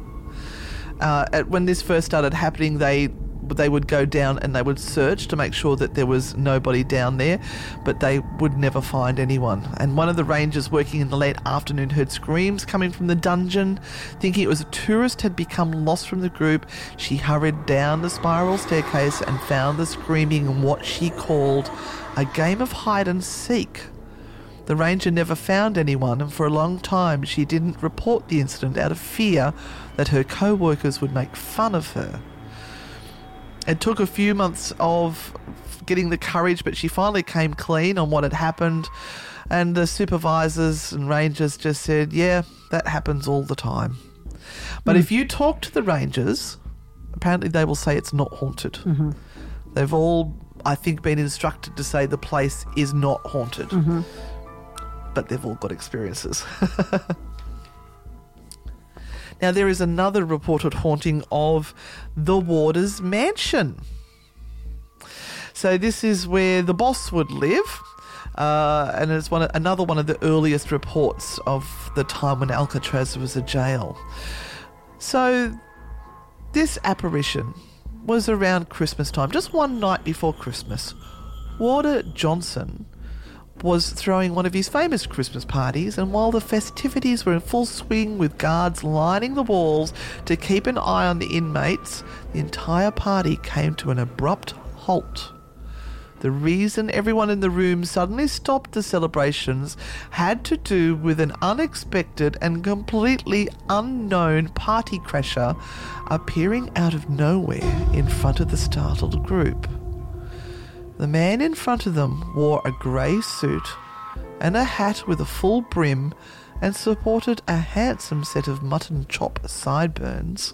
A: Uh, at, when this first started happening, they they would go down and they would search to make sure that there was nobody down there, but they would never find anyone. And one of the rangers working in the late afternoon heard screams coming from the dungeon. Thinking it was a tourist had become lost from the group, she hurried down the spiral staircase and found the screaming in what she called a game of hide and seek. The ranger never found anyone, and for a long time she didn't report the incident out of fear that her co workers would make fun of her. It took a few months of getting the courage, but she finally came clean on what had happened. And the supervisors and rangers just said, Yeah, that happens all the time. But hmm. if you talk to the rangers, apparently they will say it's not haunted. Mm-hmm. They've all, I think, been instructed to say the place is not haunted. Mm-hmm. But they've all got experiences. Now, there is another reported haunting of the warder's mansion. So, this is where the boss would live. Uh, and it's one another one of the earliest reports of the time when Alcatraz was a jail. So, this apparition was around Christmas time, just one night before Christmas. Warder Johnson was throwing one of his famous Christmas parties, and while the festivities were in full swing with guards lining the walls to keep an eye on the inmates, the entire party came to an abrupt halt. The reason everyone in the room suddenly stopped the celebrations had to do with an unexpected and completely unknown party crasher appearing out of nowhere in front of the startled group. The man in front of them wore a grey suit and a hat with a full brim and supported a handsome set of mutton chop sideburns.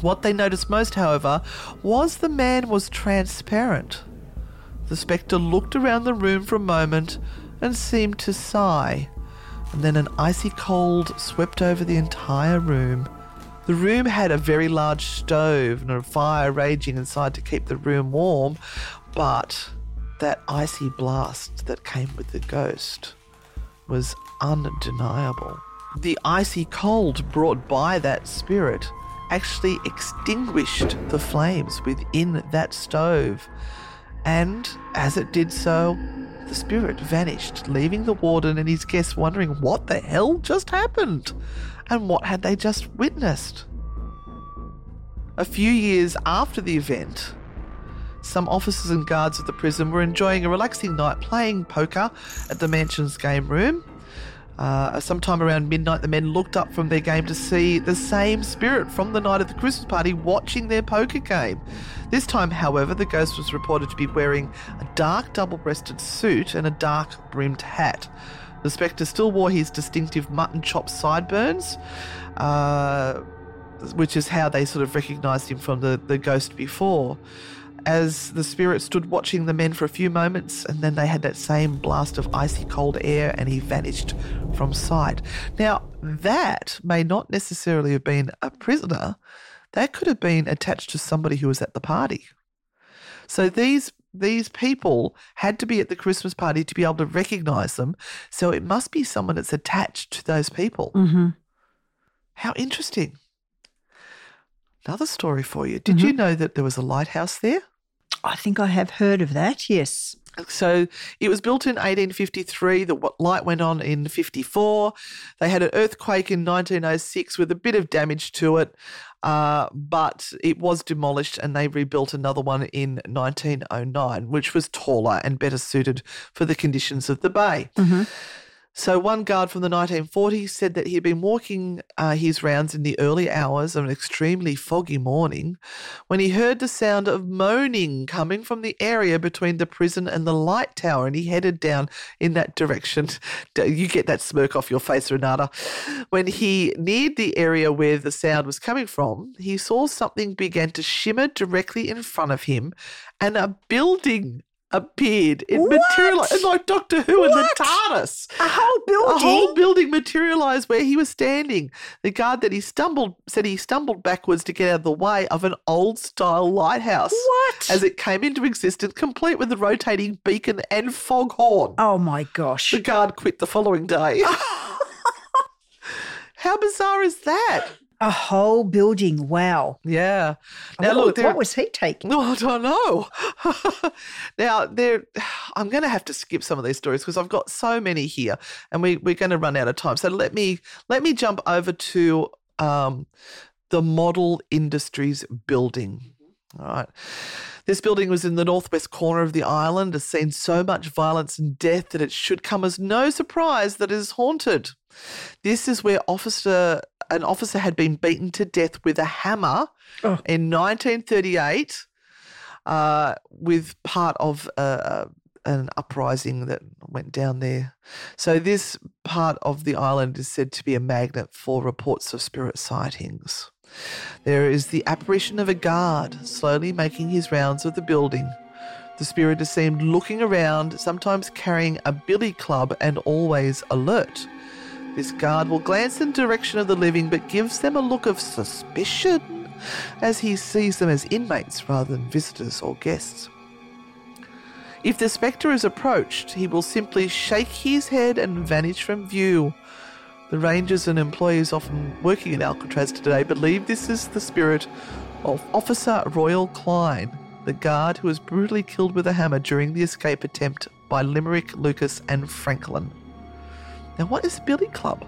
A: What they noticed most, however, was the man was transparent. The spectre looked around the room for a moment and seemed to sigh, and then an icy cold swept over the entire room. The room had a very large stove and a fire raging inside to keep the room warm, but that icy blast that came with the ghost was undeniable. The icy cold brought by that spirit actually extinguished the flames within that stove, and as it did so, the spirit vanished, leaving the warden and his guests wondering what the hell just happened and what had they just witnessed. A few years after the event, some officers and guards of the prison were enjoying a relaxing night playing poker at the mansion's game room. Uh, sometime around midnight, the men looked up from their game to see the same spirit from the night of the Christmas party watching their poker game. This time, however, the ghost was reported to be wearing a dark double breasted suit and a dark brimmed hat. The spectre still wore his distinctive mutton chop sideburns, uh, which is how they sort of recognised him from the, the ghost before as the spirit stood watching the men for a few moments, and then they had that same blast of icy cold air, and he vanished from sight. Now, that may not necessarily have been a prisoner, that could have been attached to somebody who was at the party. So these these people had to be at the Christmas party to be able to recognize them. So it must be someone that's attached to those people.
B: Mm-hmm.
A: How interesting. Another story for you. Did you know that there was a lighthouse there?
B: I think I have heard of that, yes.
A: So it was built in 1853. The light went on in 54. They had an earthquake in 1906 with a bit of damage to it, uh, but it was demolished and they rebuilt another one in 1909, which was taller and better suited for the conditions of the bay. So, one guard from the 1940s said that he had been walking uh, his rounds in the early hours of an extremely foggy morning when he heard the sound of moaning coming from the area between the prison and the light tower, and he headed down in that direction. You get that smirk off your face, Renata. When he neared the area where the sound was coming from, he saw something began to shimmer directly in front of him, and a building appeared. It
B: What?
A: materialized like Doctor Who and the TARDIS.
B: A whole building?
A: A whole building materialized where he was standing. The guard that he stumbled said he stumbled backwards to get out of the way of an old style lighthouse.
B: What?
A: As it came into existence, complete with a rotating beacon and foghorn.
B: oh my gosh.
A: The guard quit the following day. How bizarre is that?
B: A whole building. Wow.
A: Yeah. Now
B: what,
A: look, there,
B: what was he taking?
A: No, I don't know. now, there, I'm going to have to skip some of these stories because I've got so many here, and we, we're going to run out of time. So let me let me jump over to um, the Model Industries building. All right. This building was in the northwest corner of the island, has seen so much violence and death that it should come as no surprise that it is haunted. This is where officer an officer had been beaten to death with a hammer
B: Oh.
A: in 1938 uh, with part of uh, an uprising that went down there. So this part of the island is said to be a magnet for reports of spirit sightings. There is the apparition of a guard slowly making his rounds of the building. The spirit is seen looking around, sometimes carrying a billy club and always alert. This guard will glance in the direction of the living but gives them a look of suspicion as he sees them as inmates rather than visitors or guests. If the spectre is approached, he will simply shake his head and vanish from view. The rangers and employees often working at Alcatraz today believe this is the spirit of Officer Royal Cline, the guard who was brutally killed with a hammer during the escape attempt by Limerick, Lucas, and Franklin. Now, what is Billy Club?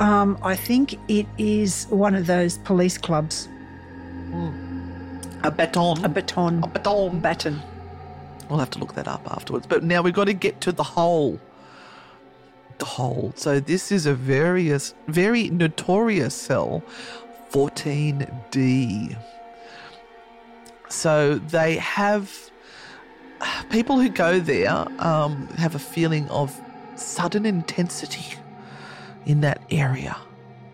B: Um, I think it is one of those police clubs.
A: A baton.
B: A baton.
A: A baton.
B: Baton.
A: We'll have to look that up afterwards. But now we've got to get to the hole. The hole. So this is a various, very notorious cell, 14D. So they have people who go there um, have a feeling of sudden intensity in that area.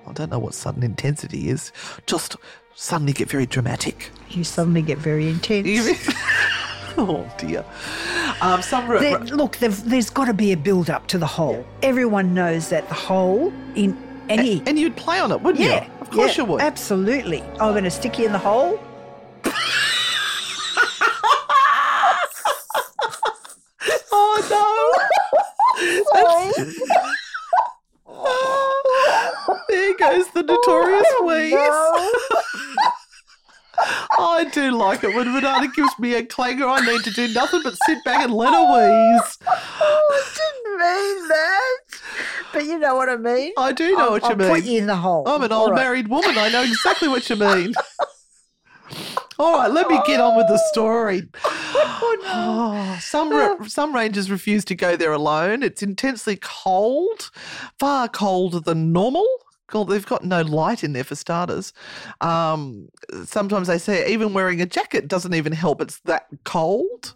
A: I don't know what sudden intensity is. Just suddenly get very dramatic.
B: You suddenly get very intense.
A: oh dear. Um, some re-
B: There, look, there's got to be a build up to the hole. Everyone knows that the hole in any.
A: and you'd play on it, wouldn't
B: yeah,
A: you? Of course
B: yeah,
A: you would.
B: Absolutely. I'm going to stick you in the hole.
A: Oh no! That's- there goes the notorious oh, wheeze. I do like it when Renata gives me a clanger. I need to do nothing but sit back and let her wheeze.
B: Oh, I didn't mean that. But you know what I mean?
A: I do know
B: I'll,
A: what you
B: I'll
A: mean.
B: put you in the hole.
A: I'm an
B: All
A: old
B: right.
A: married woman. I know exactly what you mean. All right, let me get on with the story. Oh, some re- oh. some rangers refuse to go there alone. It's intensely cold, far colder than normal. God, they've got no light in there for starters. Um, sometimes they say even wearing a jacket doesn't even help. It's that cold.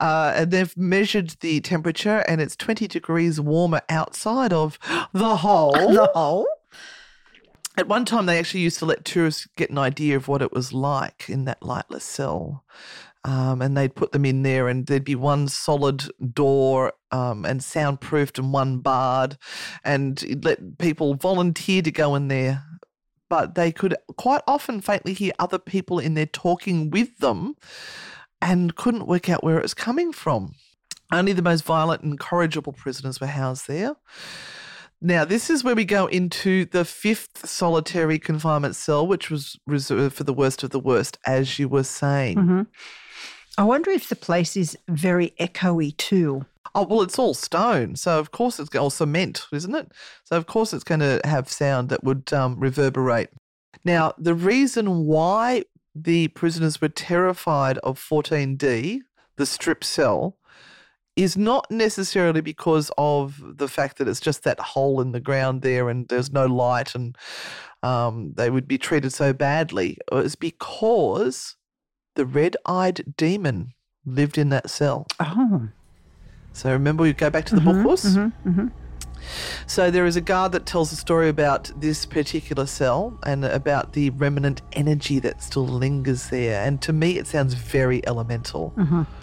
A: Uh, and they've measured the temperature, and it's 20 degrees warmer outside of the hole.
B: The hole?
A: At one time, they actually used to let tourists get an idea of what it was like in that lightless cell. Um, and they'd put them in there, and there'd be one solid door um, and soundproofed and one barred, and you'd let people volunteer to go in there. But they could quite often faintly hear other people in there talking with them and couldn't work out where it was coming from. Only the most violent and incorrigible prisoners were housed there. Now, this is where we go into the fifth solitary confinement cell, which was reserved for the worst of the worst, as you were saying.
B: Mhm. I wonder if the place is very echoey too.
A: Oh, well, it's all stone. So, of course, it's all cement, isn't it? So, of course, it's going to have sound that would um, reverberate. Now, the reason why the prisoners were terrified of 14D, the strip cell, is not necessarily because of the fact that it's just that hole in the ground there and there's no light and um, they would be treated so badly. It was because the red eyed demon lived in that cell.
B: Oh.
A: So remember, we go back to the book mm-hmm, horse. Mm-hmm, mm-hmm. So there is a guard that tells a story about this particular cell and about the remnant energy that still lingers there. And to me, it sounds very elemental.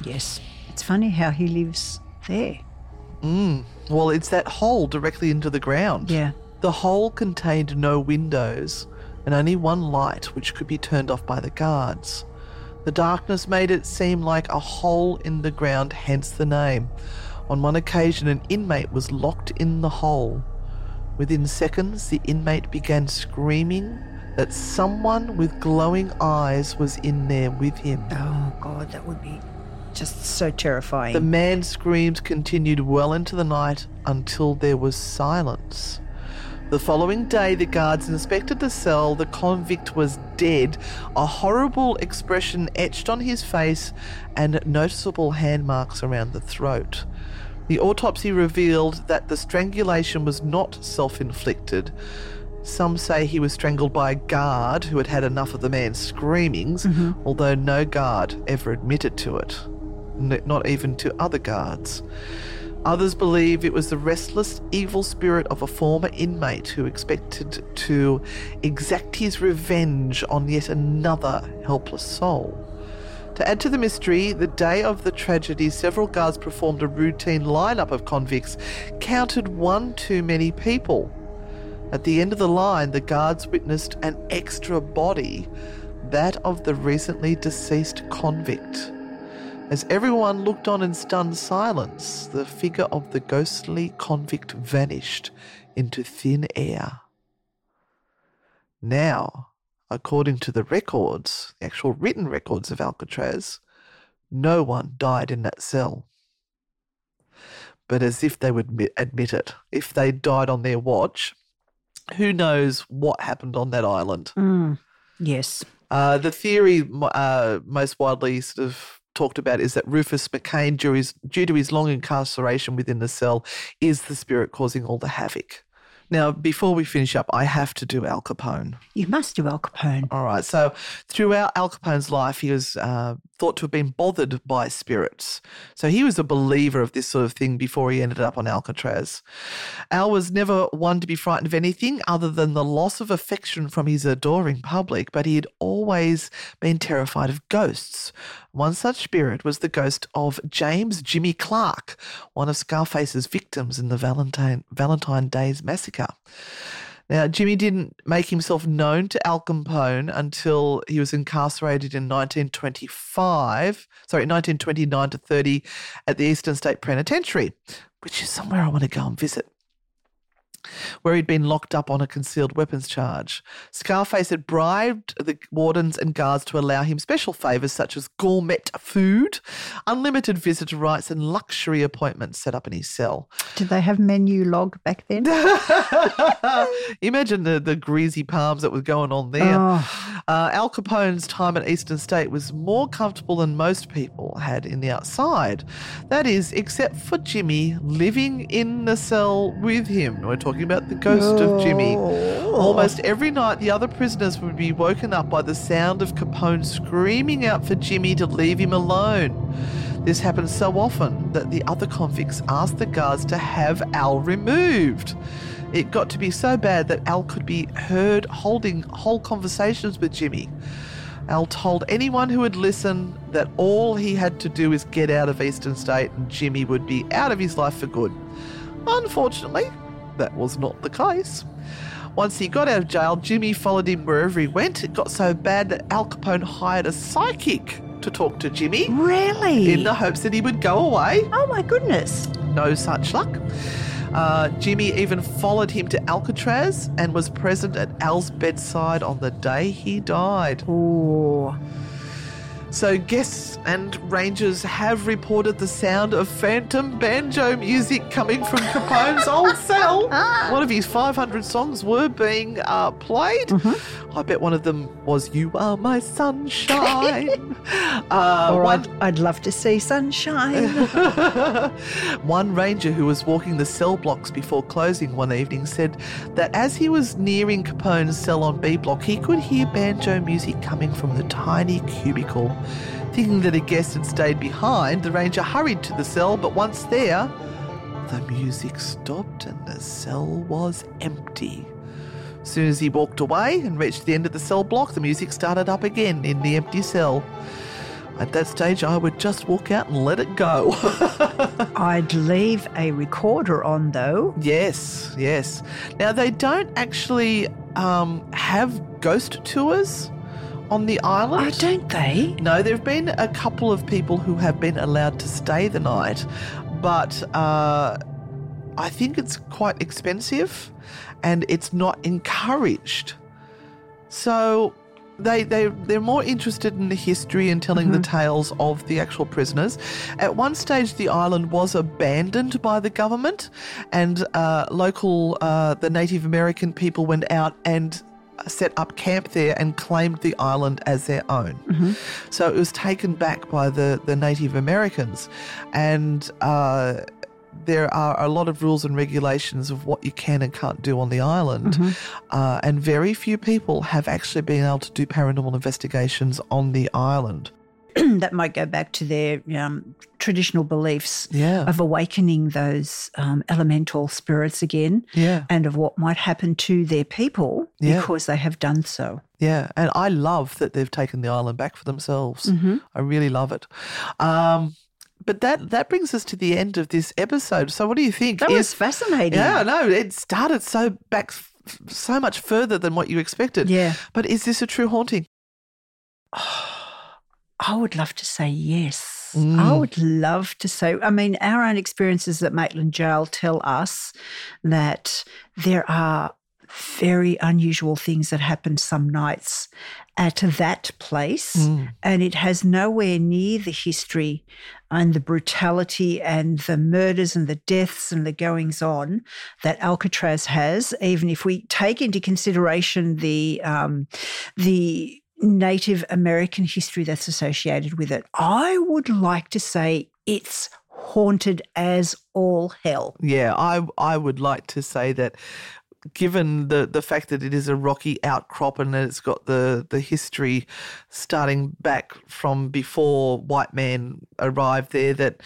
B: Yes. It's funny how he lives there.
A: Mm. Well, it's that hole directly into the ground.
B: Yeah.
A: The hole contained no windows and only one light, which could be turned off by the guards. The darkness made it seem like a hole in the ground, hence the name. On one occasion, an inmate was locked in the hole. Within seconds, the inmate began screaming that someone with glowing eyes was in there with him.
B: Oh, God, that would be just so terrifying.
A: The man's screams continued well into the night until there was silence. The following day, the guards inspected the cell. The convict was dead, a horrible expression etched on his face, and noticeable hand marks around the throat. The autopsy revealed that the strangulation was not self inflicted. Some say he was strangled by a guard who had had enough of the man's screamings, mm-hmm. although no guard ever admitted to it, not even to other guards. Others believe it was the restless, evil spirit of a former inmate who expected to exact his revenge on yet another helpless soul. To add to the mystery, the day of the tragedy, several guards performed a routine lineup of convicts, counted one too many people. At the end of the line, the guards witnessed an extra body, that of the recently deceased convict. As everyone looked on in stunned silence, the figure of the ghostly convict vanished into thin air. Now, according to the records, the actual written records of Alcatraz, no one died in that cell. But as if they would admit, admit it, if they died on their watch, who knows what happened on that island?
B: Mm, yes.
A: Uh, the theory uh, most widely sort of talked about is that Rufus McCain, due, his, due to his long incarceration within the cell, is the spirit causing all the havoc. Now, before we finish up, I have to do Al Capone.
B: You must do Al Capone.
A: All right. So, throughout Al Capone's life, he was uh, thought to have been bothered by spirits. So, he was a believer of this sort of thing before he ended up on Alcatraz. Al was never one to be frightened of anything other than the loss of affection from his adoring public, but he had always been terrified of ghosts. One such spirit was the ghost of James Jimmy Clark, one of Scarface's victims in the Valentine, Valentine Days massacre. Now, Jimmy didn't make himself known to Al Capone until he was incarcerated in 1925, sorry, 1929 to 30 at the Eastern State Penitentiary, which is somewhere I want to go and visit where he'd been locked up on a concealed weapons charge. Scarface had bribed the wardens and guards to allow him special favours such as gourmet food, unlimited visitor rights, and luxury appointments set up in his cell.
B: Did they have Menulog back then?
A: Imagine the, the greasy palms that was going on there.
B: Oh.
A: Uh, Al Capone's time at Eastern State was more comfortable than most people had in the outside. That is, except for Jimmy living in the cell with him. We're talking about the ghost of Jimmy. Almost every night, the other prisoners would be woken up by the sound of Capone screaming out for Jimmy to leave him alone. This happened so often that the other convicts asked the guards to have Al removed. It got to be so bad that Al could be heard holding whole conversations with Jimmy. Al told anyone who would listen that all he had to do is get out of Eastern State and Jimmy would be out of his life for good. Unfortunately, that was not the case. Once he got out of jail, Jimmy followed him wherever he went. It got so bad that Al Capone hired a psychic to talk to Jimmy
B: Really?
A: in the hopes that he would go away.
B: oh my goodness.
A: No such luck. Uh, Jimmy even followed him to Alcatraz and was present at Al's bedside on the day he died.
B: Oh.
A: So, guests and rangers have reported the sound of phantom banjo music coming from Capone's old cell. One of his 500 songs were being uh, played. I bet one of them was You Are My Sunshine. uh,
B: Or
A: one,
B: I'd, I'd love to see sunshine.
A: One ranger who was walking the cell blocks before closing one evening said that as he was nearing Capone's cell on B block, he could hear banjo music coming from the tiny cubicle. Thinking that a guest had stayed behind, the ranger hurried to the cell, but once there, the music stopped and the cell was empty. As soon as he walked away and reached the end of the cell block, the music started up again in the empty cell. At that stage, I would just walk out and let it go.
B: I'd leave a recorder on though.
A: Yes, yes. Now they don't actually um, have ghost tours on the island.
B: Oh, don't they?
A: No, there have been a couple of people who have been allowed to stay the night, but uh, I think it's quite expensive and it's not encouraged. So they they they're more interested in the history and telling the tales of the actual prisoners. At one stage, the island was abandoned by the government, and uh, local uh, the Native American people went out and set up camp there and claimed the island as their own. So it was taken back by the the Native Americans, and. Uh, there are a lot of rules and regulations of what you can and can't do on the island. Uh, and very few people have actually been able to do paranormal investigations on the island.
B: that might go back to their um, traditional beliefs
A: Yeah.
B: of awakening those um, elemental spirits again
A: Yeah.
B: and of what might happen to their people
A: Yeah.
B: because they have done so.
A: Yeah. And I love that they've taken the island back for themselves.
B: Mm-hmm.
A: I really love it. Um, but that, that brings us to the end of this episode. So, what do you think?
B: That
A: Is-
B: was fascinating.
A: Yeah, no, it started so back f- so much further than what you expected.
B: Yeah.
A: But is this a true haunting?
B: I would love to say yes. I
A: Mm.
B: would love to say, I mean, our own experiences at Maitland Jail tell us that there are very unusual things that happen some nights at that place.
A: Mm.
B: And it has nowhere near the history and the brutality and the murders and the deaths and the goings on that Alcatraz has, even if we take into consideration the um, the Native American history that's associated with it. I would like to say it's haunted as all hell.
A: Yeah, I I would like to say that given the the fact that it is a rocky outcrop and that it's got the the history starting back from before white man arrived there that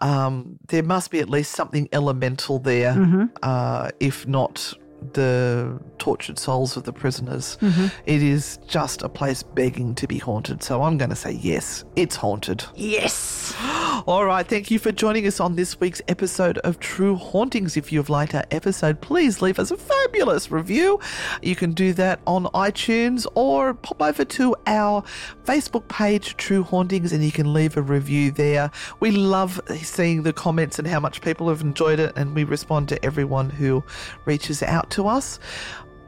A: um, there must be at least something elemental there uh, if not the tortured souls of the prisoners mm-hmm. It is just a place begging to be haunted so i'm going to say yes it's haunted
B: Yes.
A: all right, thank you for joining us on this week's episode of True Hauntings. If you've liked our episode, please leave us a fabulous review. You can do that on iTunes or pop over to our Facebook page, True Hauntings, and you can leave a review there. We love seeing the comments and how much people have enjoyed it, and we respond to everyone who reaches out to us.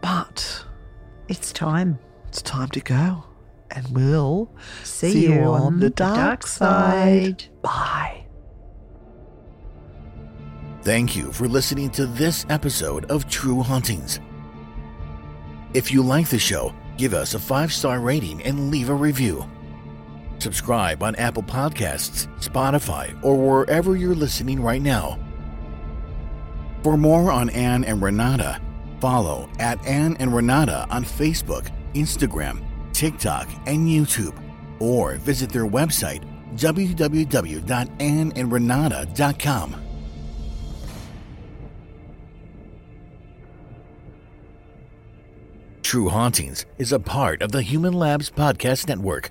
A: But
B: It's time.
A: it's time to go, and we'll
B: See, you, on,
A: the dark side. Bye.
C: Thank you for listening to this episode of True Hauntings. If you like the show, give us a five star rating and leave a review. Subscribe on Apple Podcasts, Spotify, or wherever you're listening right now. For more on Anne and Renata, follow at Anne and Renata on Facebook, Instagram, TikTok, and YouTube, or visit their website www.anneandrenata.com. True Hauntings is a part of the Human Labs Podcast Network.